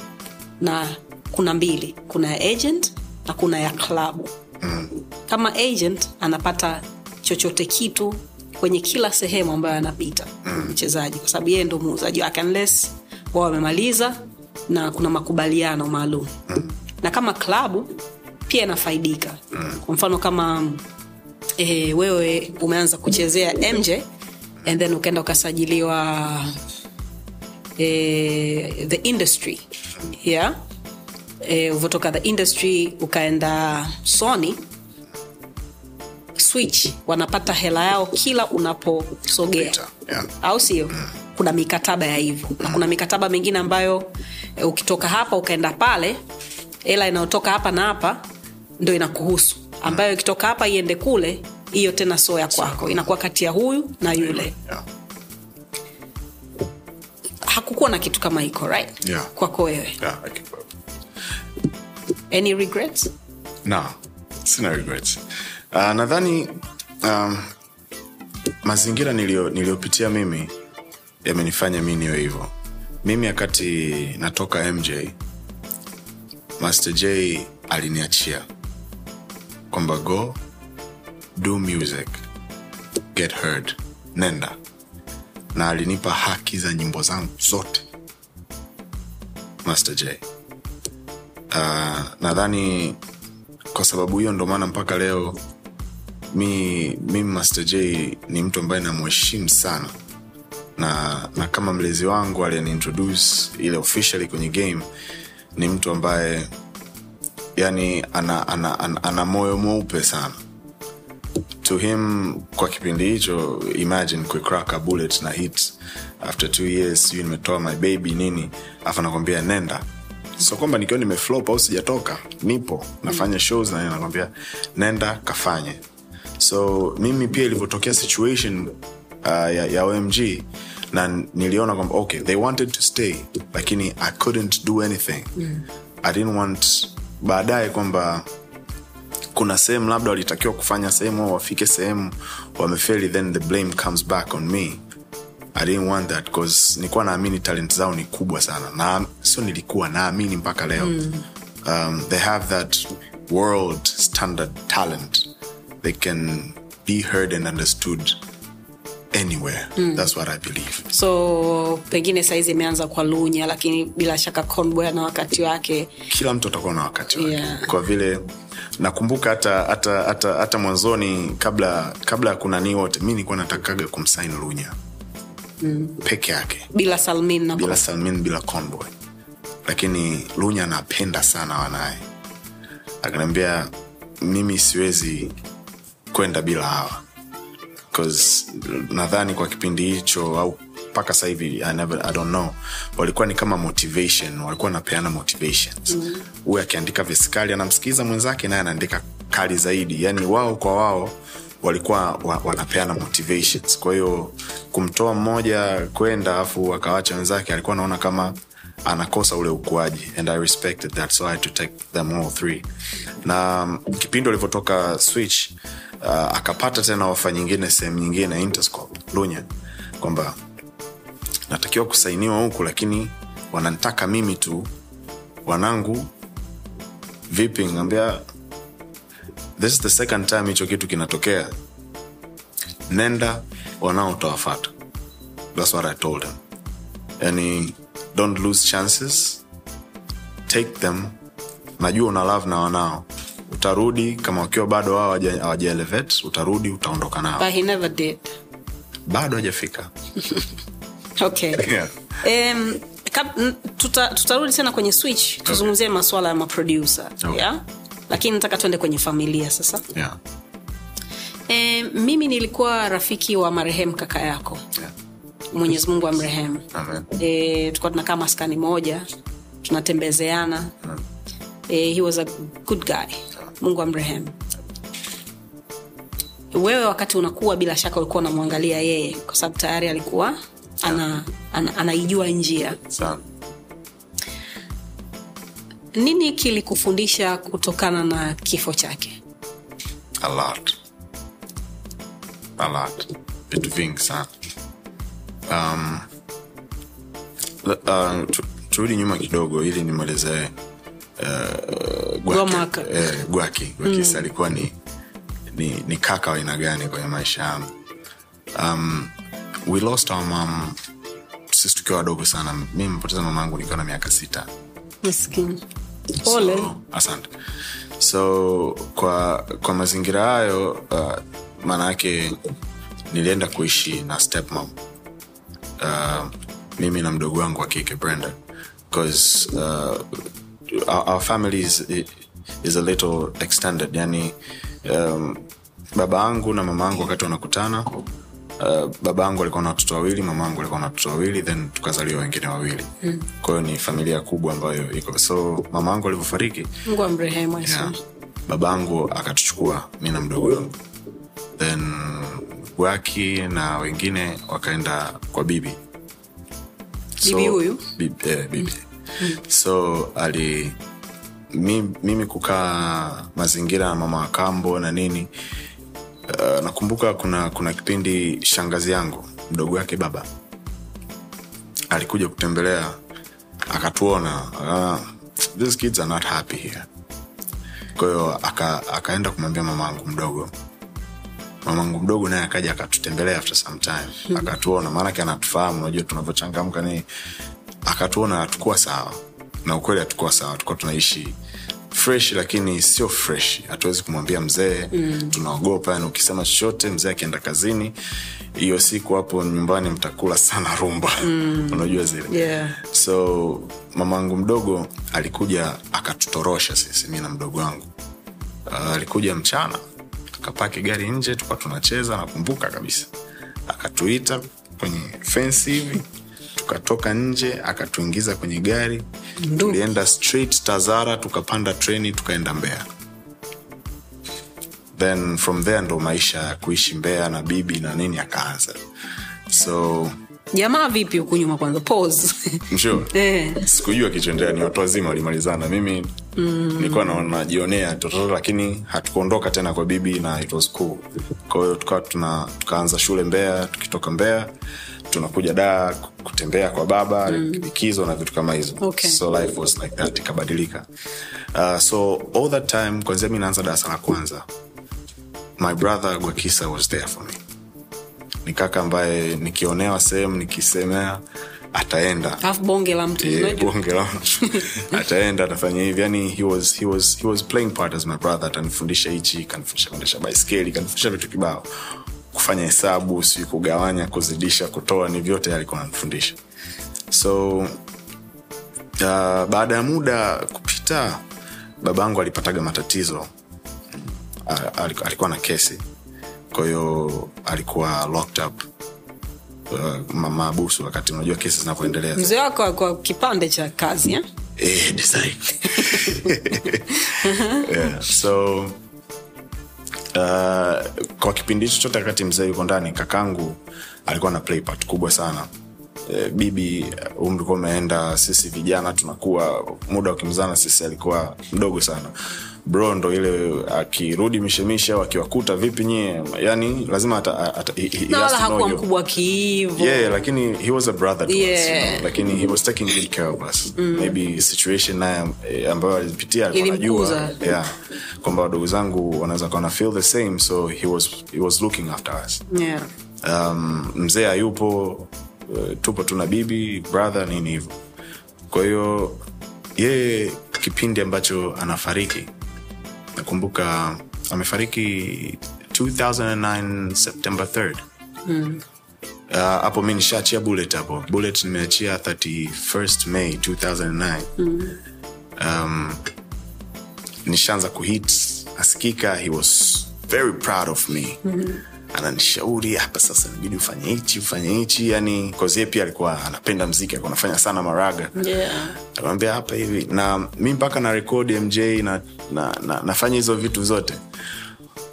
na kuna mbili kuna ya agent na kuna ya klabu mm. kama agent anapata chochote kitu kwenye kila sehemu ambayo anapita mm. mchezaji kwa sababu yeye ndo muuzaji wake unless wao wamemaliza na kuna makubaliano maalum na kama klabu pia inafaidika kwa mfano kama e, wewe umeanza kuchezea mj and then ukaenda ukasajiliwa e, the industry yeah? e, uvotoka the industry ukaenda sony switch wanapata hela yao kila unaposogea. Yeah. au sio? Kuna mikataba ya hivyo. Na kuna mikataba mingine ambayo e, ukitoka hapa ukaenda pale hela inayotoka hapa na hapa ndo inakuhusu. Ambayo ikitoka hapa iende kule hiyo tena sio ya kwako. inakuwa kati ya huyu na yule. yeah. hakukuwa na kitu kama hiko right? Yeah. kwako wewe. Yeah, any regrets? No sina regrets uh, nadhani um, mazingira niliyopitia mimi yamenifanya mi niwe hivyo. Mimi wakati natoka mj master j aliniachia kwamba go do music get heard nenda. Na alinipa haki za nyimbo zangu zote master j. Uh, nadhani kwa sababu hiyo ndo maana mpaka leo mi mimi master j ni mtu ambaye namheshimu sana. Na na kama mlezi wangu aliyeniintroduce ile officially kwenye game ni mtu ambaye yani ana, ana, ana, ana moyo mweupe sana. To him kwa kipindi hicho imagine kucrack a bullet na hit. After two years sijui nimetoa my baby nini afu anakwambia nenda. So kwamba nikiwa nimeflop au sijatoka nipo. Nafanya shows na nakwambia nenda kafanye so mimi pia ilivyotokea situation uh, ya, ya omg na niliona kwamba okay they wanted to stay lakini i couldn't do anything. Mm. i didn't want baadaye kwamba kuna sehemu labda walitakiwa kufanya sehemu au wafike sehemu wamefeli then the blame comes back on me. I didn't want that bcause nilikuwa naamini talent zao ni kubwa sana. Na sio nilikuwa naamini mpaka leo. Mm. um, they have that world standard talent they can be heard and understood anywhere. Mm. that's what i believe. So pengine saizi imeanza kwa lunya lakini bila shaka conboy ana wakati wake. Kila mtu atakuwa na wakati wake. Yeah. kwa vile nakumbuka hata hata hata hata mwanzoni kabla kabla ya kunanii wote mi nilikuwa natakaga kumsain lunya. Mm. peke yake. Bila salmin na bila salmin bila conboy lakini lunya anapenda sana wanaye. Akaniambia mimi siwezi kwenda bila hawa. Nadhani kwa kipindi hicho au mpaka sasa hivi I, never- I don't know. Walikuwa ni kama motivation walikuwa wanapeana motivations. Huyu mm. akiandika vesikali anamsikiliza mwenzake naye anaandika kali zaidi. Yani wao kwa wao walikuwa wa, wanapeana motivations. Kwa hiyo kumtoa mmoja kwenda afu akawacha wenzake alikuwa anaona kama anakosa ule ukuaji. And i respected that so i had to take them all three. Na um, kipindi walivyotoka switch uh, akapata tena ofa nyingine sehemu nyingine lunya kwamba natakiwa kusainiwa huku lakini wanantaka mimi tu. Wanangu vipi ngambia this is the second time hicho kitu kinatokea. Nenda wanao utawafata thats what i told him yani don't lose chances. Take them. Najua una love na wanao utarudi kama wakiwa bado wao hawaja- utarudi utaondoka nao. But he never did. Bado hajafika. Okay. Yeah. um, tuta, tutarudi tena kwenye switch tuzungumzie maswala ya maproducer Okay. yeah? lakini nataka tuende kwenye familia sasa. Yeah. e, mimi nilikuwa rafiki wa marehemu kaka yako. Yeah. mwenyezi mungu amrehemu. E, tulikuwa tunakaa maskani moja tunatembezeana e, he was a good guy. Mungu amrehemu. Wewe wakati unakuwa bila shaka ulikuwa unamwangalia yeye kwa sababu tayari alikuwa ana, ana, anaijua njia. Sana. nini kilikufundisha kutokana na kifo chake? A lot. A lot. Vitu vingi sana. Um, uh, turudi nyuma kidogo ili nimwelezee uh, gwaki, eh, gwakisi alikuwa ni, ni, ni kaka wa aina gani kwenye maisha yangu? Um, we lost our mom. Sisi tukiwa wadogo sana. Mi mpoteza mama yangu nikiwa na miaka sita. Maskini pole. so, asante. So kwa kwa mazingira hayo uh, maana yake nilienda kuishi na stepmom. Uh, mimi na mdogo wangu wa kike brenda. Bcause uh, our, our families is, is a little extended yani um, baba angu na mama angu wakati wanakutana uh, baba angu alikuwa na watoto wawili mama yangu alikuwa na watoto wawili then tukazaliwa wengine wawili mm. kwahiyo ni familia kubwa ambayo iko so mama angu alivyofariki yeah, baba angu akatuchukua mi na mdogo wangu then waki na wengine wakaenda kwa bibi Bibi huyu? bibi, eh, bibi. So ali mimi, mimi kukaa mazingira na mama wakambo na nini uh, nakumbuka kuna kuna kipindi shangazi yangu mdogo wake baba alikuja kutembelea akatuona uh, these kids are not happy here. Kwahiyo aka, akaenda kumwambia mamangu mdogo. Mamangu mdogo naye akaja akatutembelea after some time akatuona maanake anatufahamu unajua tunavyochangamka ni akatuona hatukuwa sawa. Na ukweli hatukuwa sawa. Tukuwa tunaishi fresh lakini sio fresh. Hatuwezi kumwambia mzee mm. tunaogopa. Yani ukisema chochote mzee akienda kazini hiyo siku hapo nyumbani mtakula sana rumba. Mm. unajua zile. Yeah. so mamangu mdogo alikuja akatutorosha sisi mi na mdogo wangu. Uh, alikuja mchana akapaki gari nje tukawa tunacheza nakumbuka kabisa. Akatuita kwenye fensi hivi tukatoka nje akatuingiza kwenye gari tulienda straight tazara tukapanda treni tukaenda mbea then from there ndo maisha ya kuishi mbea na bibi na nini akaanza. So jamaa vipi huku nyuma kwanza? Pause. Eh. sikujua kichoendea ni watu wazima walimalizana. Mimi mm. nilikuwa najionea toto lakini hatukuondoka tena kwa bibi na it was cool. Kwa hiyo tukawa tuna tukaanza shule mbea tukitoka mbea tunakuja da kutembea kwa baba mm. likizo na vitu kama hizo. Okay. so life was like that ikabadilika. Uh, so all that time kwanzia mi naanza darasa la kwanza my brother gwakisa was there for me. Ni kaka ambaye nikionewa sehemu nikisemea ataenda. Bonge la mtu yeah, bonge la mtu. Ataenda atafanya hivi. Yani he was, he was, he was playing part as my brother. Atanifundisha hichi kanifundisha kuendesha baiskeli kanifundisha vitu kibao kufanya hesabu si kugawanya kuzidisha kutoa ni vyote alikuwa anafundisha so uh, baada ya muda kupita babangu alipataga matatizo. Alikuwa na kesi. Kwahiyo alikuwa locked up uh, maabusu wakati unajua kesi zinavyoendelea mzee wako kwa kipande cha kazi eh? Eh, yeah, so uh, kwa kipindi chochote wakati mzee yuko ndani kakangu alikuwa na play part kubwa sana. E, bibi umri kuwa umeenda sisi vijana tunakuwa muda wa kimzana sisi alikuwa mdogo sana bro ndo ile akirudi mishemishe au akiwakuta vipi nyie? Yani lazima ata, ata, he, he no, hakuwa mkubwa kiivo. Yeah lakini he was a brother to us, you know? lakini he was taking good care of us. Maybe situation naye eh, ambayo alipitia alikuwa Ilimkuza. yeah. Kwamba wadogo zangu wanaweza kawa na feel the same so he was, he was looking after us. Yeah. um, mzee hayupo uh, tupo tuna bibi brother nini hivyo. Kwa hiyo yeye kipindi ambacho anafariki nakumbuka amefariki 2009 september 3rd Uh, hapo mi nishaachia bullet hapo. Bullet nimeachia 31st may 2009 um, nishaanza kuhit asikika he was very proud of me ananishauri hapa sasa nabidi ufanye hichi ufanye hichi. Yani kozie pia alikuwa anapenda mziki alikuwa anafanya sana maraga. Yeah. hapa hivi na mi mpaka na rekodi mj na, na, na, nafanya hizo vitu zote.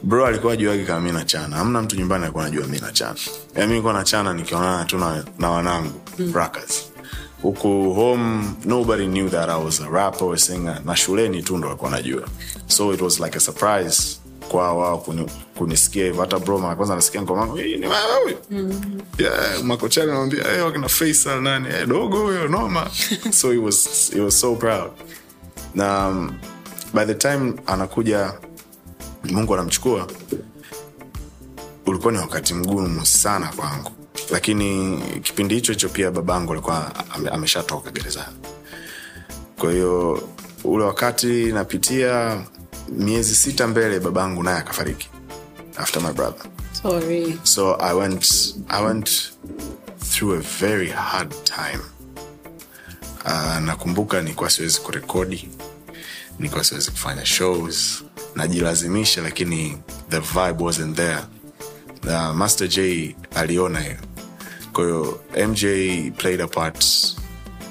Bro alikuwa ajuagi kama mi nachana amna mtu nyumbani alikuwa najua mi nachana ya mi nikuwa nachana nikionana tu na, na wanangu mm. rakas huku home nobody knew that i was a rapper or singer. Na shuleni tu ndo alikuwa najua so it was like a surprise kwa wao kuni, kunisikia hivyo. Hata bro mara kwanza nasikia ngoma ni wewe huyu? Yeah, makochani anamwambia hey, wakina Faisal nani? Hey, dogo huyo noma. So he was, he was so proud. Na um, by the time anakuja mungu anamchukua ulikuwa ni wakati mgumu sana kwangu. Lakini kipindi hicho hicho pia babangu alikuwa ameshatoka gerezani. Kwa hiyo ule wakati napitia miezi sita mbele babangu naye akafariki after my brother. Sorry. so i went i went through a very hard time. Uh, nakumbuka nilikuwa siwezi kurekodi nilikuwa siwezi kufanya shows najilazimisha lakini the vibe wasn't there. Uh, master j aliona hiyo. Kwahiyo mj played a part.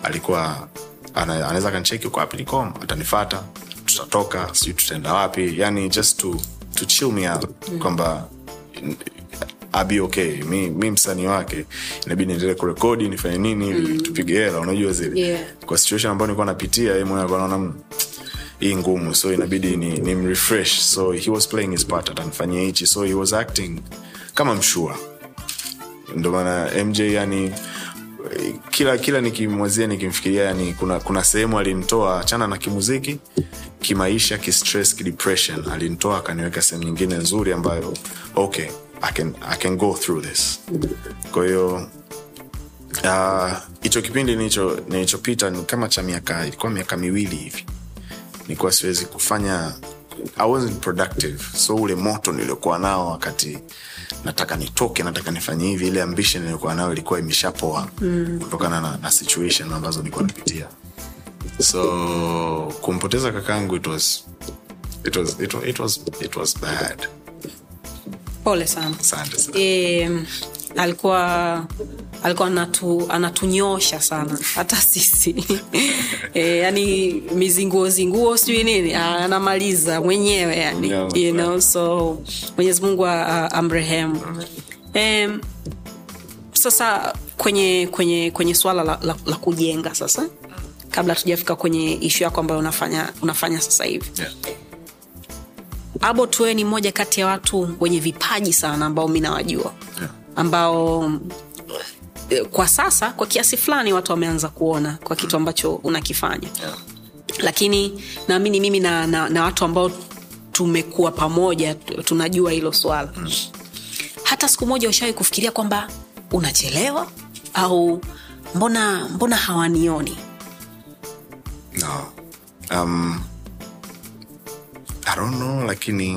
Alikuwa anaweza akanicheki uko apilicom atanifata tutatoka sijui tutaenda wapi. Yani just to, to chill me out mm. kwamba abi okay. Mi, mi msanii wake inabidi niendelee kurekodi nifanye nini ili tupige hela unajua zile. Yeah. kwa situation ambayo nilikuwa napitia yeye mwenyewe alikuwa anaona "Mm, hii ngumu so inabidi ni, ni mrefresh so he was playing his part atanifanyia hichi. So he was acting kama mshua. Ndo maana mj yani kila kila nikimwazia nikimfikiria yani kuna kuna sehemu alinitoa achana na kimuziki kimaisha kistress kidepression. Alinitoa akaniweka sehemu nyingine nzuri ambayo okay I can, I can go through this. Kwa ah, hicho uh, kipindi nilichopita ni kama cha miaka ilikuwa miaka miwili hivi. Nilikuwa siwezi kufanya I wasn't productive. So ule moto niliokuwa nao wakati nataka nitoke nataka nifanye hivi. Ile ambition niliokuwa nayo ilikuwa imeshapoa mm. kutokana na, na situation ambazo nilikuwa napitia. So kumpoteza kakangu it was, it was, it was, it was, it was bad. Pole sana. Asante sana. E, alikuwa alikuwa anatu, anatunyosha sana hata sisi. E, yani mizinguo zinguo sijui nini ah, anamaliza mwenyewe yani you know, so mwenyezi mungu amrehemu. Em, sasa kwenye kwenye kwenye swala la, la, la kujenga sasa kabla tujafika kwenye ishu yako ambayo unafanya unafanya sasa hivi. Yeah. abot wewe ni mmoja kati ya watu wenye vipaji sana ambao mi nawajua. Yeah. ambao kwa sasa kwa kiasi fulani watu wameanza kuona kwa kitu ambacho unakifanya Yeah. lakini naamini mimi na, na, na watu ambao tumekuwa pamoja tunajua hilo swala mm. hata siku moja ushawai kufikiria kwamba unachelewa au mbona mbona hawanioni No. Um, I don't know, lakini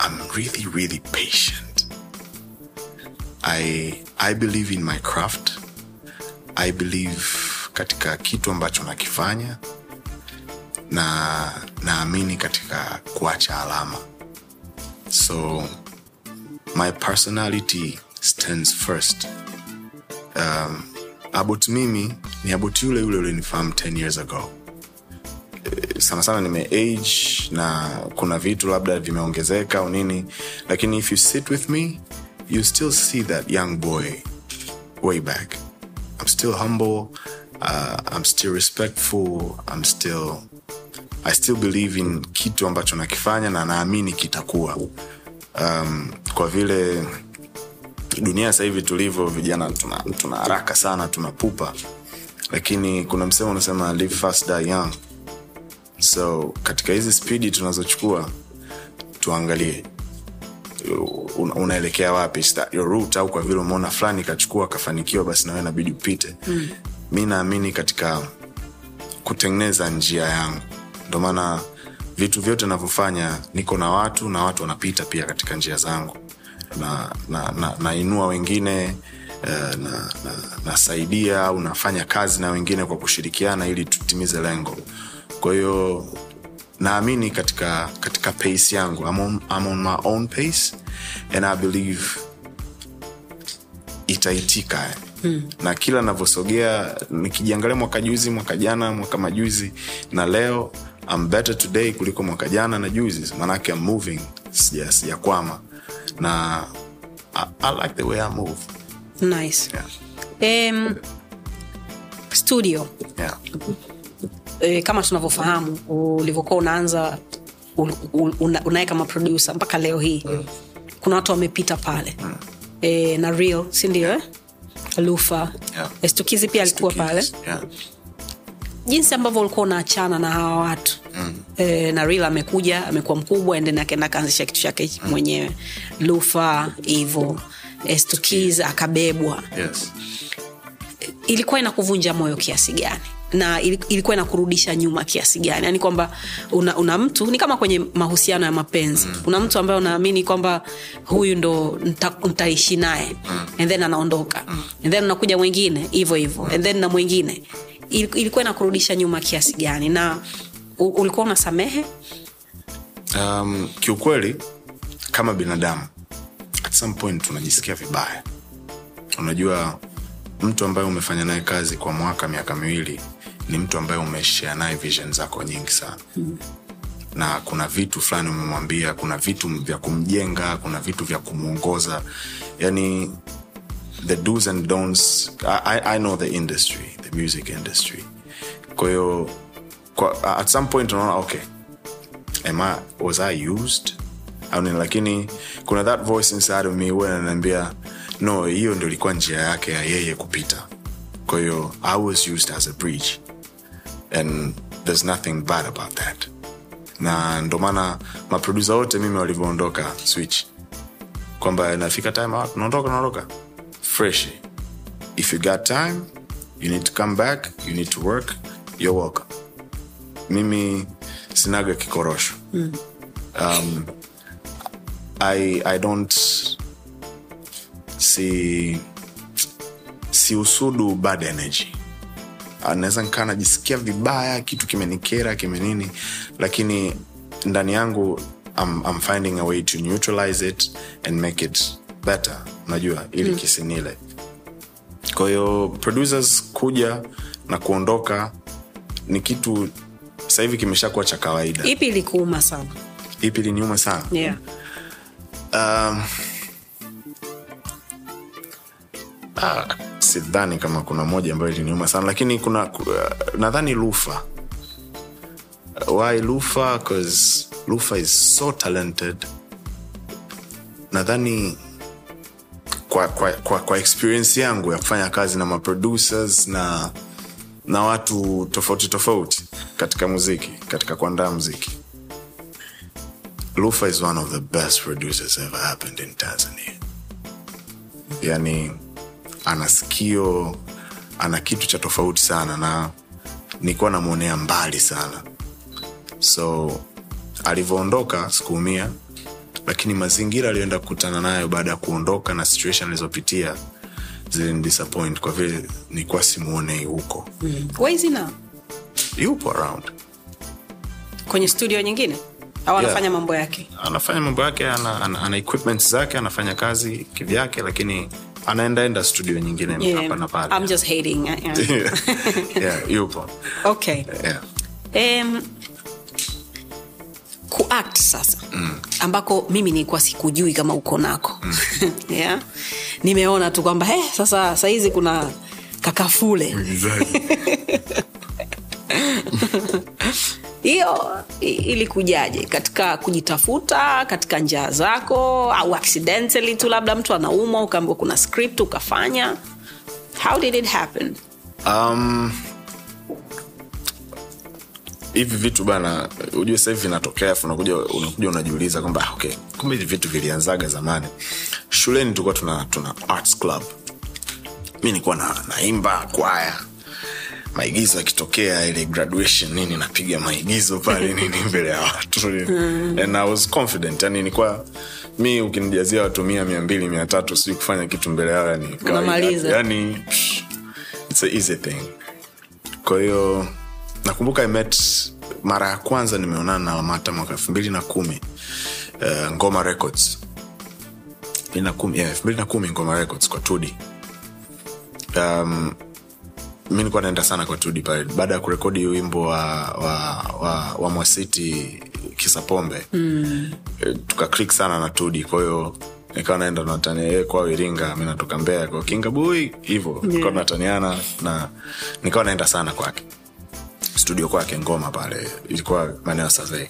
I'm really, really patient. I I believe in my craft. I believe katika kitu ambacho nakifanya na naamini katika kuacha alama. So my personality stands first abot mimi ni abot yule yule ulinifahamu 10 years ago sana sana nime age na kuna vitu labda vimeongezeka au nini lakini if you sit with me you still see that young boy way back. I'm still humble. Uh, i'm still respectful. I'm still i still believe in kitu ambacho nakifanya na naamini kitakuwa. Um, kwa vile dunia sasa hivi tulivyo vijana tuna, tuna haraka sana tunapupa lakini kuna msemo unasema live fast die young. So katika hizi spidi tunazochukua tuangalie unaelekea wapi? Your route au kwa vile umeona fulani kachukua kafanikiwa basi nawe inabidi upite. Mm. mi naamini katika kutengeneza njia yangu. Ndo maana vitu vyote navyofanya niko na watu na watu wanapita pia katika njia zangu. Na nainua na, na wengine nasaidia na, na, nasaidia au nafanya kazi na wengine kwa kushirikiana ili tutimize lengo. Kwa hiyo naamini katika katika pace yangu. I'm on, I'm on my own pace and i believe itaitika. Hmm. na kila navyosogea nikijiangalia mwaka juzi mwaka jana mwaka majuzi na leo I'm better today kuliko mwaka jana na juzi. Manake I'm moving. Sija sijakwama na I, I like the way I move. Nice. Yeah. um, studio. Yeah. E, kama tunavyofahamu ulivyokuwa unaanza un, un, una, unaye kama produsa mpaka leo hii mm. kuna watu wamepita pale mm. e, na real sindio eh? lufa Yeah. estukizi pia alikuwa pale Yeah. jinsi ambavyo ulikuwa unaachana na hawa watu mm. e, naril amekuja amekuwa mkubwa endeni akaenda akaanzisha kitu chake mm. mwenyewe lufa hivo estukiz akabebwa Yes. ilikuwa inakuvunja moyo kiasi gani na ili- ilikuwa inakurudisha nyuma kiasi gani? Yaani kwamba una, una mtu ni kama kwenye mahusiano ya mapenzi. Mm. una mtu ambaye unaamini kwamba huyu ndo ntaishi naye mm. and then anaondoka. Mm. and then unakuja mwingine hivyo hivyo. And then na mwingine. Ilikuwa inakurudisha nyuma kiasi gani? Na ulikuwa unasamehe? Um, kiukweli kama binadamu at some point tunajisikia vibaya. Unajua mtu ambaye umefanya naye kazi kwa mwaka miaka miwili ni mtu ambaye umeshare naye vision zako nyingi sana. Hmm. na kuna vitu fulani umemwambia kuna vitu vya kumjenga kuna vitu vya kumwongoza yani the do's and don'ts I, I- I know the industry the music industry. Kwahiyo kwa- at some point unaona okay am I, was I used? Au nini lakini kuna that voice inside of me huwa ananiambia no hiyo ndio ilikuwa njia yake ya yeye kupita. Kwahiyo i was used as a bridge and there's nothing bad about that. Na ndo maana maprodusa wote mimi walivyoondoka switch kwamba inafika time out naondoka unaondoka. Fresh. If you got time you need to come back you need to work you're welcome. Mimi sinaga kikorosho. Mm. um, I, I don't si si usudu bad energy naweza nikaa najisikia vibaya kitu kimenikera kimenini lakini ndani yangu I'm, I'm finding a way to neutralize it and make it better. Unajua ili mm. kisinile. Kwahiyo producers kuja na kuondoka ni kitu sahivi kimeshakuwa cha kawaida. Ipi ilikuuma sana? Ipi iliniuma sana? Yeah. um, ah, sidhani kama kuna moja ambayo iliniuma sana lakini kuna uh, nadhani lufa. Why lufa? Bcause lufa is so talented. Nadhani kwa, kwa, kwa, kwa experience yangu ya kufanya kazi na maproducers na na watu tofauti tofauti katika muziki katika kuandaa muziki. Lufa is one of the best producers ever happened in tanzania. Yani ana sikio ana kitu cha tofauti sana na nilikuwa namwonea mbali sana. So alivyoondoka sikuumia lakini mazingira aliyoenda kukutana nayo baada ya kuondoka na situation alizopitia zilinidisappoint kwa vile nilikuwa simuonei huko. Mm. yupo around. Kwenye studio nyingine? Au Yeah. anafanya mambo yake? Anafanya mambo yake ana, ana, ana equipment zake anafanya kazi kivyake lakini anaendaenda studio nyingine Yeah. hapa na pale I'm just hating. Yeah. yeah, yupo okay yeah. um, kuact sasa mm. ambako mimi nilikuwa sikujui kama uko nako mm. yeah? nimeona tu kwamba hey, sasa sahizi kuna kakafule hiyo ilikujaje? Katika kujitafuta katika njia zako au accidentally tu labda mtu anaumwa ukaambiwa kuna script ukafanya? How did it happen? Um, hivi vitu bana ujue sahivi hivi vinatokea unakuja unakuja unajiuliza kwamba ah, okay kumbe hivi vitu vilianzaga zamani. Shuleni tulikuwa tuna, tuna arts club. Mi nilikuwa na, naimba kwaya maigizo yakitokea ile graduation nini napiga maigizo pale nini mbele ya watu. And i was confident yani nilikuwa mi ukinijazia watu mia mia mbili mia tatu sijui kufanya kitu mbele yao yani yani it's a easy thing. Kwa hiyo nakumbuka I met mara ya kwanza nimeonana na lamata mwaka elfu mbili na kumi uh, ngoma records. Elfu mbili na kumi yeah, elfu mbili na kumi ngoma records kwa tudi. Um, mi nilikuwa naenda sana kwa tudi pale baada ya kurekodi wimbo wa, wa, wa, wa mwasiti kisapombe mm. tuka click sana na tudi kwahiyo nikawa naenda natania yeye kwao iringa mi natoka mbea kwa kinga boy hivo yeah. nikawa nataniana na nikawa naenda sana kwake. Studio kwake ngoma pale ilikuwa maeneo sazei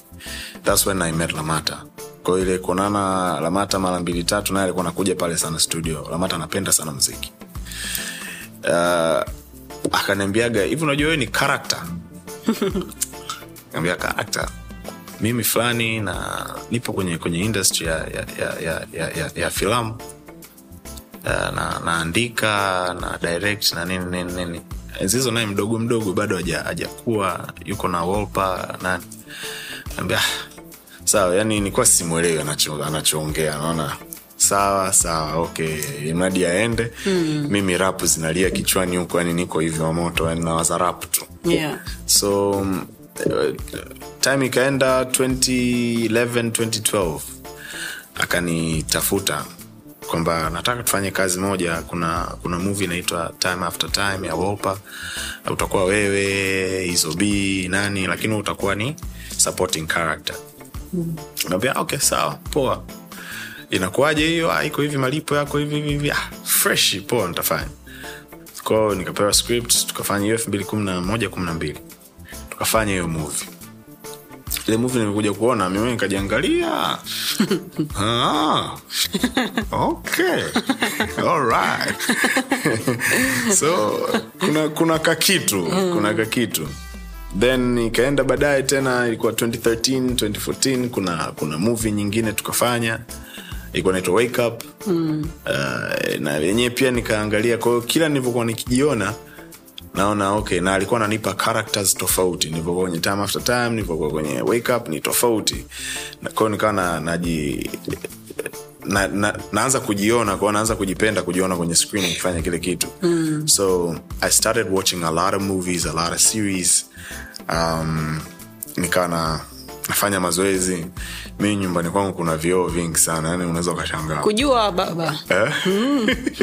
thats when i met lamata. Kwao ile kuonana lamata mara mbili tatu naye alikuwa nakuja pale sana studio. Lamata anapenda sana mziki uh, akaniambiaga hivi unajua wewe ni karakta ambia karakta mimi fulani na nipo kwenye kwenye industry ya, ya, ya, ya, ya, ya, ya filamu. Na naandika na direct na nini nini nini. Zizo naye mdogo mdogo bado haja- hajakuwa yuko na wolpa nani. Ambia sawa yani nikuwa simwelewi anacho- anachoongea naona sawa sawa okay. Mradi aende. Mm. mimi rapu zinalia kichwani huko yani niko hivyo moto yani nawaza rap tu. Yeah. so um, time ikaenda 2011 2012 akanitafuta kwamba nataka tufanye kazi moja. Kuna kuna movie inaitwa time after time ya wopa utakuwa wewe izobi nani lakini utakuwa ni supporting character. Naambia okay sawa poa inakuwaje hiyo? Ah, iko hivi malipo yako hivi hivi hivi. Ah, fresh poa nitafanya. Kwao nikapewa script tukafanya hiyo elfu mbili kumi na moja kumi na mbili. Tukafanya hiyo movie. Ile movie nimekuja kuona mimi nikajiangalia. Ah, okay. Alright so kuna kuna kakitu kuna kakitu. Then ikaenda baadaye tena ilikuwa 2013 2014 kuna kuna movie nyingine tukafanya ilikuwa naitwa wake up. Mm. uh, na yenyewe pia nikaangalia kwao kila nilivyokuwa nikijiona naona okay na alikuwa ananipa characters tofauti. Nilivyokuwa kwenye time after time nilivyokuwa kwenye wake up ni tofauti. Kwao nikawa na, naji na, na, naanza kujiona kwao naanza kujipenda kujiona kwenye screen nikifanya kile kitu. Mm. so i started watching a lot of movies a lot of series. Um, nikawa na nafanya mazoezi mi nyumbani kwangu kuna vioo vingi sana yani unaweza ukashangaa. Kujua baba. Eh?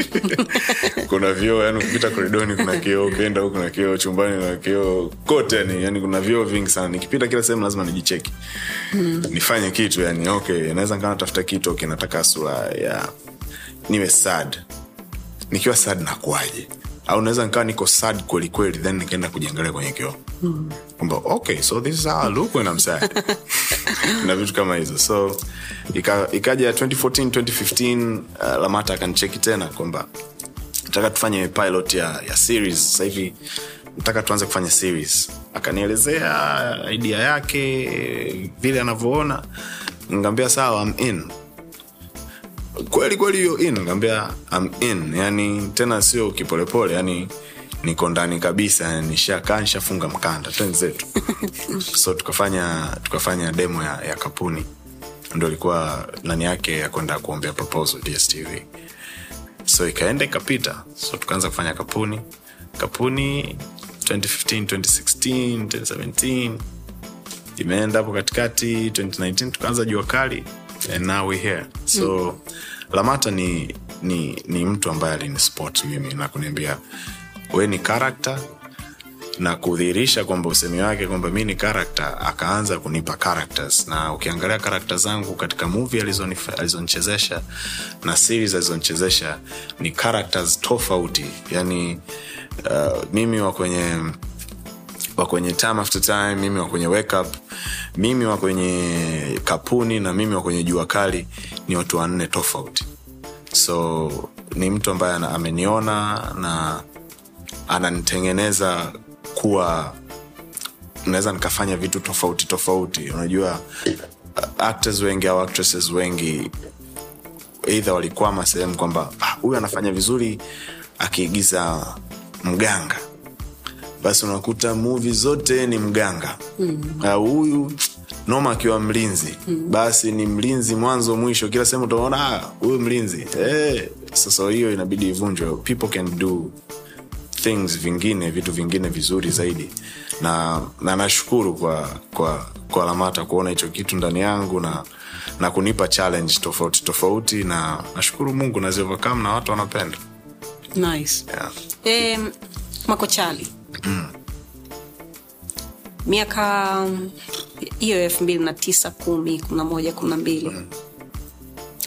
kuna vioo yani ukipita koridoni kuna kioo ukienda huku kuna kioo chumbani kuna kioo kote yani, yani kuna vioo vingi sana. Nikipita kila sehemu lazima nijicheki. Nifanye kitu yani okay naweza nkaa natafuta kitu okay nataka sura ya niwe sad. Nikiwa sad nakuaje au naweza nikawa niko sad kweli kweli then nikaenda kujiangalia kwenye kioo. Kwamba okay so this is how I look when I'm sad. Na vitu kama hizo. So ika- ikaja 2014 2015 uh, lamata akanicheki tena kwamba nataka tufanye pilot ya, ya series. Sasa hivi nataka tuanze kufanya series. Akanielezea idea yake vile anavyoona. Ngambia sawa I'm in kweli kweli hiyo in I'm in. Yani tena sio kipolepole yani niko ndani kabisa nishakaa nishafunga mkanda twenzetu so tukafanya tukafanya demo ya, ya kapuni. Ndo ilikuwa nani yake ya kwenda kuombea proposal dstv so ikaenda ikapita. So tukaanza kufanya kapuni. Kapuni 2015 2016 2017 imeenda hapo katikati 2019 tukaanza jua kali and now we here. So mm. lamata ni, ni, ni mtu ambaye alinspot mimi na kuniambia we ni karakta na kudhihirisha kwamba usemi wake kwamba mi ni karakta akaanza kunipa characters. Na ukiangalia karakta zangu katika mvi alizonichezesha na series alizonichezesha ni characters tofauti. Yani uh, mimi wa kwenye wa kwenye time after time mimi wa kwenye wake mimi wa kwenye kapuni na mimi wa kwenye jua kali ni watu wanne tofauti. So ni mtu ambaye ameniona na ananitengeneza kuwa naweza nikafanya vitu tofauti tofauti. Unajua actors wengi au actresses wengi eidha walikwama sehemu kwamba "Ah, huyu anafanya vizuri akiigiza mganga basi unakuta muvi zote ni mganga. Au huyu noma akiwa mlinzi. Basi ni mlinzi mwanzo mwisho. Kila sehemu utaona "Ah, huyu mlinzi. Hey. sasa hiyo inabidi ivunjwe. People can do things vingine vitu vingine vizuri zaidi. Na na nashukuru kwa kwa kwa lamata kuona hicho kitu ndani yangu na na kunipa challenge tofauti tofauti na nashukuru mungu naziovercome na watu wanapenda. Nice. Yeah. um, makochali miaka mm, hiyo elfu mbili na tisa kumi kumi na moja kumi na mbili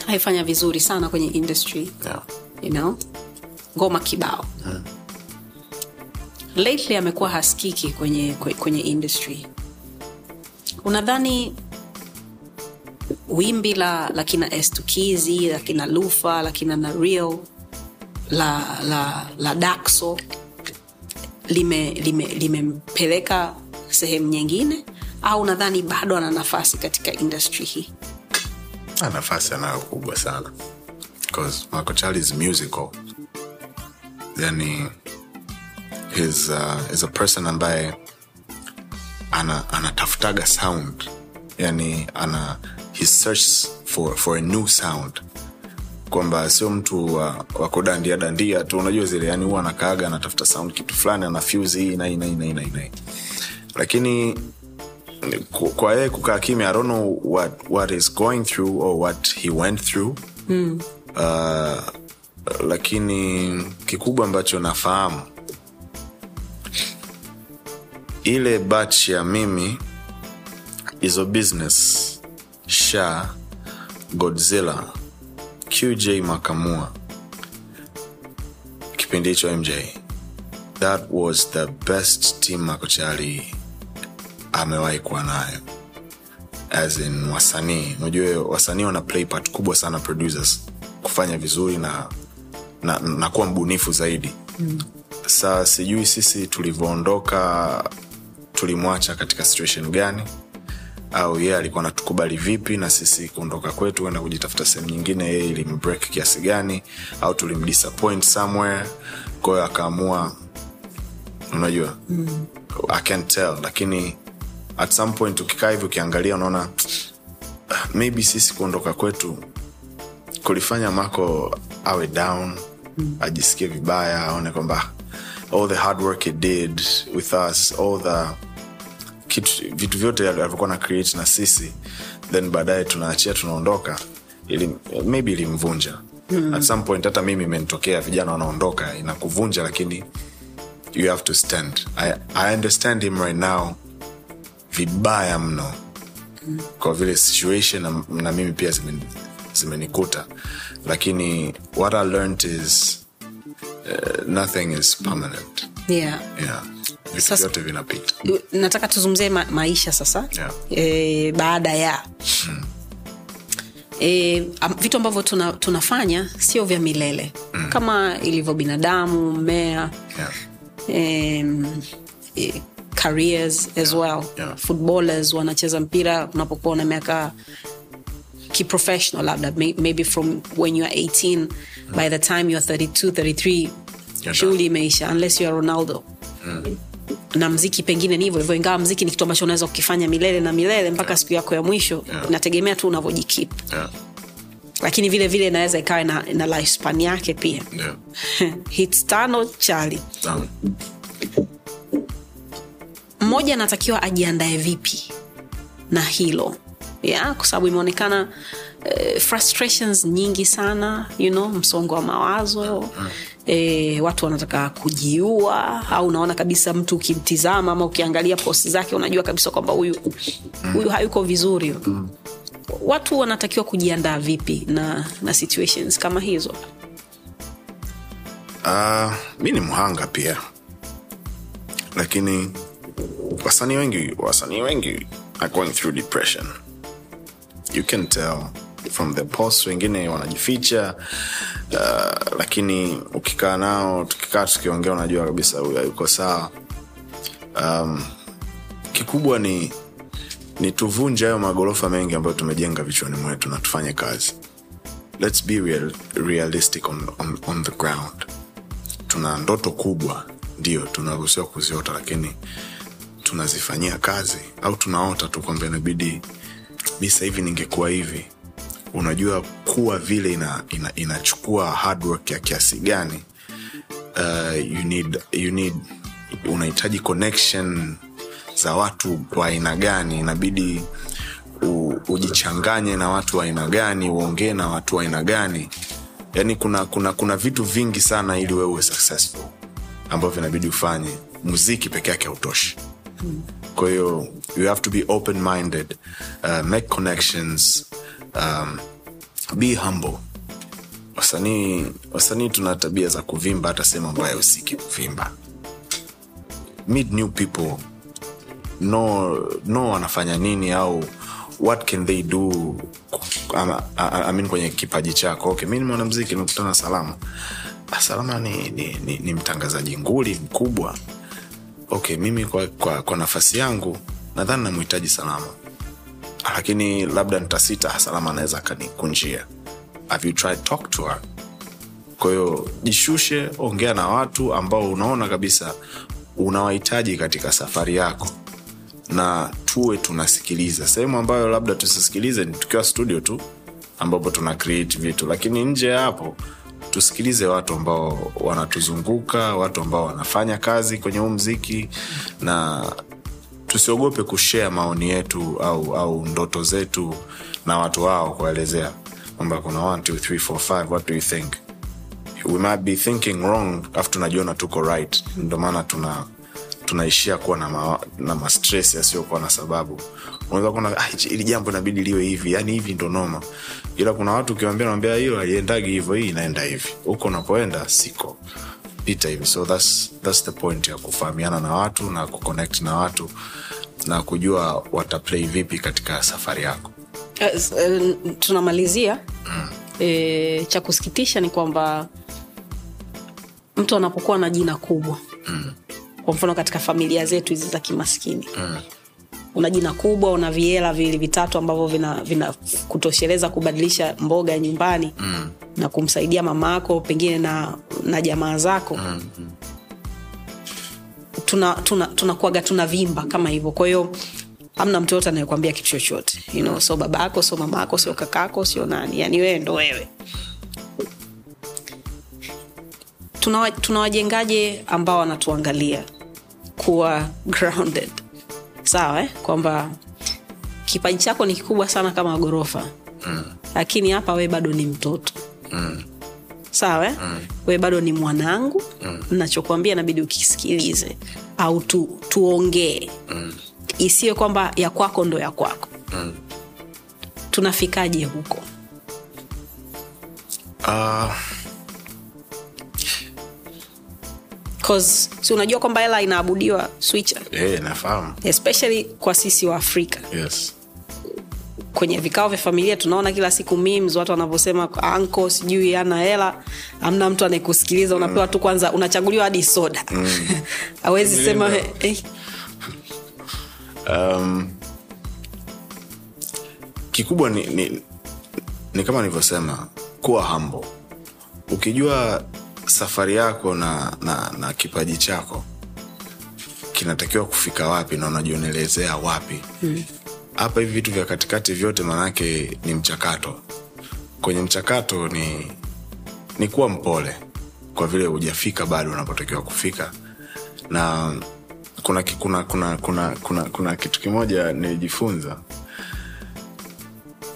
haifanya vizuri sana kwenye industry. Yeah. you know? Ngoma kibao. Lately amekuwa haskiki kwenye, kwe- kwenye industry. Unadhani wimbi la, lakina estukizi lakina lufa lakina nario la, la, la daxo limempeleka lime, sehemu nyingine au nadhani bado ana nafasi katika industry hii? Nafasi anayo kubwa sana. Because Marco Charlie is musical yani is, uh, is a person ambaye ana anatafutaga sound. Yani ana he searches for, for a new sound kwamba sio mtu wa, wa kudandia dandia tu. Unajua zile yani huwa anakaaga anatafuta sound kitu fulani ana fuse hii na hii na hii na hii na hii lakini kwa yeye kukaa kimya i don't know what, what is going through or what he went through. Mm. uh, lakini kikubwa ambacho nafahamu ile batch ya mimi hizo business sha godzilla qj makamua. Kipindi hicho mj that was the best team makochali amewahi kuwa nayo. As in wasanii. Unajua wasanii wana play part kubwa sana producers. Kufanya vizuri na na, na kuwa mbunifu zaidi. Mm. saa sijui sisi tulivyoondoka tulimwacha katika situation gani au yeye alikuwa anatukubali vipi na sisi kuondoka kwetu enda kujitafuta sehemu nyingine yeye ilimbreak kiasi gani au tulimdisappoint somewhere kwahiyo akaamua unajua mm. i can't tell lakini at some point ukikaa hivi ukiangalia unaona "Ah, maybe sisi kuondoka kwetu kulifanya mako awe down mm. ajisikie vibaya aone kwamba all the hard work he did with us all the kitu, vitu vyote alivyokuwa na create na sisi then baadaye tunaachia tunaondoka. Ili, maybe ilimvunja. Mm. at some point hata mimi imenitokea vijana wanaondoka inakuvunja lakini you have to stand. I, i understand him right now vibaya mno. Kwa vile situation na, na mimi pia zimeni- zimenikuta. Lakini what i learned is uh, nothing is permanent. Yeah. yeah vitu vyote vinapita. Nataka tuzungumzie ma- maisha sasa. Yeah. e, baada ya. E, vitu ambavyo tuna, tunafanya sio vya milele. Mm. kama ilivyo binadamu mmea yeah. e, e, careers as well. Yeah. footballers wanacheza mpira unapokuwa na miaka kiprofessional labda may- maybe from when you are 18 by the time you are 32 33 shughuli imeisha unless you are ronaldo na mziki pengine ni hivyo hivyo ingawa mziki ni kitu ambacho unaweza kukifanya milele na milele mpaka siku yako ya mwisho Yeah. inategemea tu unavyojikip Yeah. lakini vile vile inaweza ikawa na, na lifespan yake pia. Yeah. hits tano chali mmoja anatakiwa ajiandae vipi na hilo? Yeah, kwa sababu imeonekana uh, frustrations nyingi sana you know, msongo wa mawazo E, watu wanataka kujiua au unaona kabisa mtu ukimtizama ama ukiangalia posti zake unajua kabisa kwamba huyu huyu hayuko vizuri. Watu wanatakiwa kujiandaa vipi na, na situations kama hizo? Uh, mi ni mhanga pia. Lakini wasanii wengi wasanii wengi are going through depression. You can tell from the post wengine wanajificha uh, lakini ukikaa nao tukikaa tukiongea unajua kabisa huyu hayuko sawa. Um, kikubwa ni ni tuvunje hayo magorofa mengi ambayo tumejenga vichwani mwetu na tufanye kazi. Let's be real, realistic on, on, on the ground. Tuna ndoto kubwa ndio tunaruhusiwa kuziota lakini tunazifanyia kazi au tunaota tu kwamba inabidi mi sahivi ningekuwa hivi unajua kuwa vile ina, ina, inachukua hard work ya kiasi gani uh, you need, you need unahitaji connection za watu wa aina gani inabidi u, ujichanganye na watu wa aina gani uongee na watu wa aina gani. Yani kuna, kuna, kuna vitu vingi sana ili wewe uwe successful ambavyo inabidi ufanye. Muziki peke yake hautoshi. Kwa hiyo you have to be open minded uh, make connections um, be humble. Wasanii wasanii tuna tabia za kuvimba hata sehemu ambayo usiki kuvimba. Meet new people. No no wanafanya nini au what can they do ama, kwenye kipaji chako. Okay mi ni mwanamziki nimekutana na salama. Ah, salama ni, ni, ni, ni mtangazaji nguli mkubwa. Okay mimi kwa, kwa, kwa nafasi yangu nadhani namhitaji salama lakini labda nitasita salama anaweza akanikunjia. Have you tried talk to her? Kwahiyo jishushe ongea na watu ambao unaona kabisa unawahitaji katika safari yako. Na tuwe tunasikiliza. Sehemu ambayo labda tusisikilize ni tukiwa studio tu ambapo tuna create vitu. Lakini nje ya hapo tusikilize watu ambao wanatuzunguka watu ambao wanafanya kazi kwenye huu mziki na tusiogope kushea maoni yetu au, au ndoto zetu na watu wao kuwaelezea. Kwamba kuna 1 2 3 4 5 what do you think? We might be thinking wrong afu tunajiona tuko right. Ndio maana tuna tunaishia kuwa na, ma, na mastres yasiyokuwa na sababu. Unaweza kuona ah, jambo inabidi liwe hivi yani hivi ndo noma ila kuna watu ukiwambia nawambia hiyo aliendagi hivyo hii inaenda hivi. Huko unapoenda siko pita hivi. So that's, that's the point ya kufahamiana na watu na kuconnect na watu na kujua wataplay vipi katika safari yako. Uh, tunamalizia. E, cha kusikitisha ni kwamba mtu anapokuwa na jina kubwa kwa mfano katika familia zetu hizi za kimaskini una jina kubwa una viela viwili vitatu ambavyo vina, vina kutosheleza kubadilisha mboga nyumbani mm. na kumsaidia mama yako pengine na, na jamaa zako. Mm. tunakuaga tuna, tuna tuna tunavimba kama hivyo. Kwa hiyo amna mtu yote anayekwambia kitu chochote. You know, so baba yako sio mama yako sio kakako sio nani. Yani wewe ndo wewe. Tunawa- tuna ambao wanatuangalia? Kuwa grounded sawa eh? kwamba kipaji chako ni kikubwa sana kama ghorofa mm. lakini hapa we bado ni mtoto mm. sawa eh? mm. we bado ni mwanangu mm. nachokwambia nabidi ukisikilize au tu, tuongee mm. isiwe kwamba ya kwako ndo ya kwako Mm. tunafikaje huko Uh, 'Cause, si unajua kwamba hela inaabudiwa switcher. Eh, nafahamu. Especially kwa sisi wa afrika. Yes. Kwenye vikao vya familia tunaona kila siku memes watu wanavyosema anko sijui ana hela amna mtu anayekusikiliza unapewa tu kwanza unachaguliwa hadi soda. Awezi sema eh, um, kikubwa ni, ni, ni kama nilivyosema kuwa hambo ukijua safari yako na, na, na kipaji chako kinatakiwa kufika wapi na unajionelezea wapi? Hapa hivi vitu vya katikati vyote maanake ni mchakato. Kwenye mchakato ni ni kuwa mpole kwa vile hujafika bado unapotakiwa kufika. Na kuna, kuna, kuna, kuna, kuna, kuna kitu kimoja nilijifunza.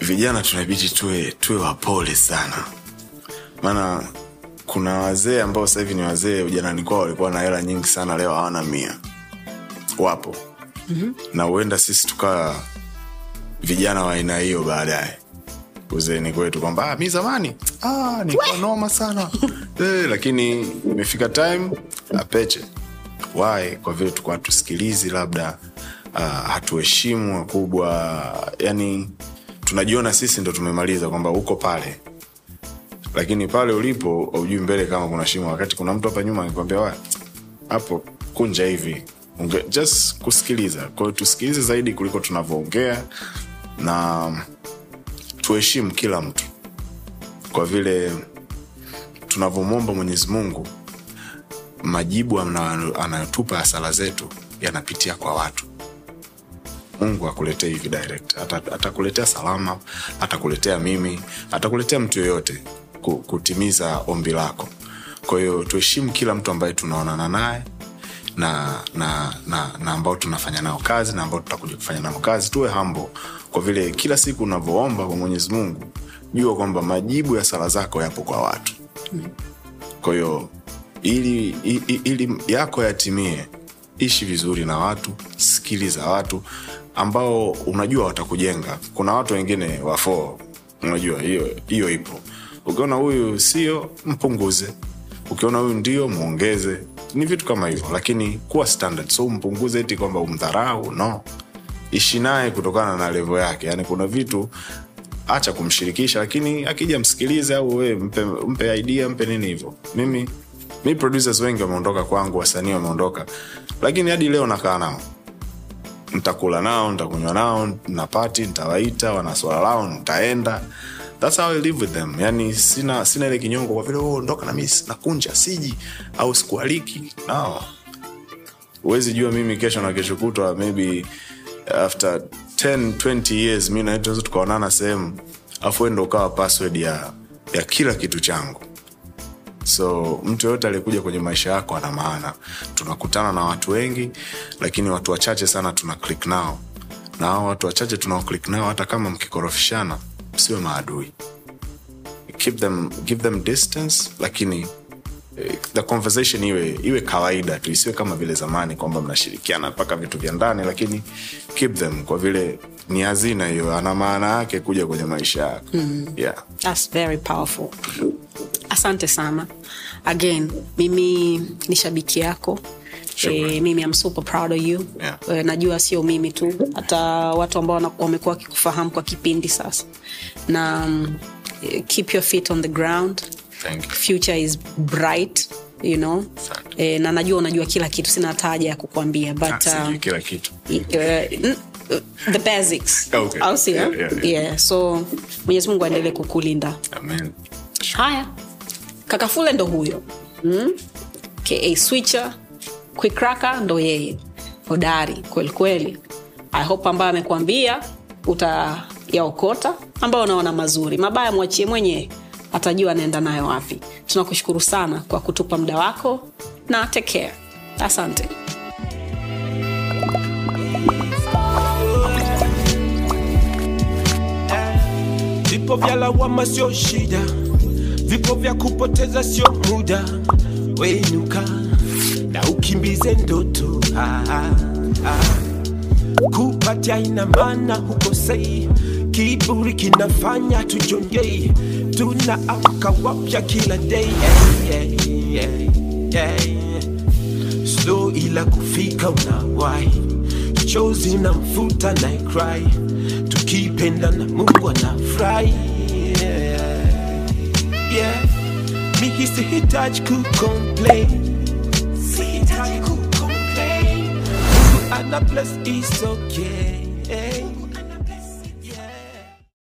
Vijana tunabidi tuwe, tuwe wapole sana. Maana kuna wazee ambao sasa hivi ni wazee ujanani kwao walikuwa na hela nyingi sana leo hawana mia. Wapo. Mm-hmm. na huenda sisi tukawa vijana wa aina hiyo baadaye. Uzeni kwetu kwamba ah, mi zamani. Ah, nilikuwa noma sana. Eh, lakini imefika time apeche. Why? Kwa vile tukuwa hatusikilizi labda uh, hatuheshimu wakubwa. Yani tunajiona sisi ndo tumemaliza kwamba uko pale lakini pale ulipo ujui mbele kama kuna shimo. Wakati kuna mtu hapa nyuma akikwambia "Wa, hapo kunja hivi. Unge, just kusikiliza. Kwao tusikilize zaidi kuliko tunavyoongea na tuheshimu kila mtu. Kwa vile tunavyomwomba mungu majibu anayotupa ya sala zetu yanapitia kwa watu. Mungu akuletee hivi direct. Atakuletea salama atakuletea mimi atakuletea mtu yoyote kutimiza ombi lako. Kwa tuheshimu kila mtu ambaye tunaonana naye na na na, na ambao tunafanya nao kazi na ambao tutakuja kufanya nao kazi. Tuwe hambo kwa vile kila siku unavyoomba kwa mwenyezi mungu jua kwamba majibu ya sala zako yapo kwa watu. Kwa ili, ili, ili yako yatimie ishi vizuri na watu sikiliza watu ambao unajua watakujenga. Kuna watu wengine wafo unajua hiyo hiyo ipo ukiona huyu sio mpunguze. Ukiona huyu ndio mwongeze ni vitu kama hivyo lakini kuwa standard. So umpunguze eti kwamba umdharau no. Ishi naye kutokana na levo yake. Yani kuna vitu acha kumshirikisha lakini akija msikilize au we mpe, mpe idea mpe nini hivyo. Mimi mi producers wengi wameondoka kwangu wasanii wameondoka. Lakini hadi leo nakaa nao. Ntakula nao ntakunywa nao napati ntawaita wana lao ntaenda thats how I live with them. Yani sina sina ile kinyongo kwa vile "Oh, ondoka na mimi nakunja siji au sikualiki. No huwezi jua mimi kesho na kesho kutwa maybe after 10 20 years mi nawe tukaonana sehemu afu ndo ukawa password ya ya kila kitu changu. So mtu yoyote aliyekuja kwenye maisha yako ana maana. Tunakutana na watu wengi lakini watu wachache sana tuna click nao. Na hao watu wachache tunao click nao hata kama mkikorofishana msiwe maadui. Keep them, give them distance lakini eh, the conversation iwe iwe kawaida tu. Isiwe kama vile zamani kwamba mnashirikiana mpaka vitu vya ndani lakini keep them kwa vile ni hazina hiyo. Ana maana yake kuja kwenye maisha yako. Mm. yeah. That's very powerful. Asante sana. Again mimi ni shabiki yako E, mimi I'm super proud of you Yeah. e, najua sio mimi tu hata watu ambao wamekuwa wakikufahamu kwa kipindi sasa na um, keep your feet on the ground Thank you. future is bright you know e, na najua unajua kila kitu sina hata haja ya kukwambia Ah, but sijui um, kila kitu uh, uh, the basics Okay. au sio Yeah, yeah, yeah. yeah. so mwenyezi mungu aendelee kukulinda Amen. haya kakafule ndo huyo mm? ka switcher quikraka ndo yeye hodari kwelikweli. ihope ambayo amekwambia utayaokota, ambayo unaona mazuri, mabaya mwachie mwenyewe, atajua anaenda nayo wapi. Tunakushukuru sana kwa kutupa muda wako na take care. Asante. Vipo vya lawama sio shida, vipo vya kupoteza sio muda, wenuka na ukimbize ndoto ah, ah, ah. kupatia ina maana hukosei kiburi kinafanya tujongei tunaamka wapya kila day hey, hey, hey, hey. slow ila kufika unawai chozi na mfuta na cry tukipenda na mungu anafurahi yeah. yeah. Mihisi hitaji kucomplain sihitaji kucomplain mungu ana bless is okay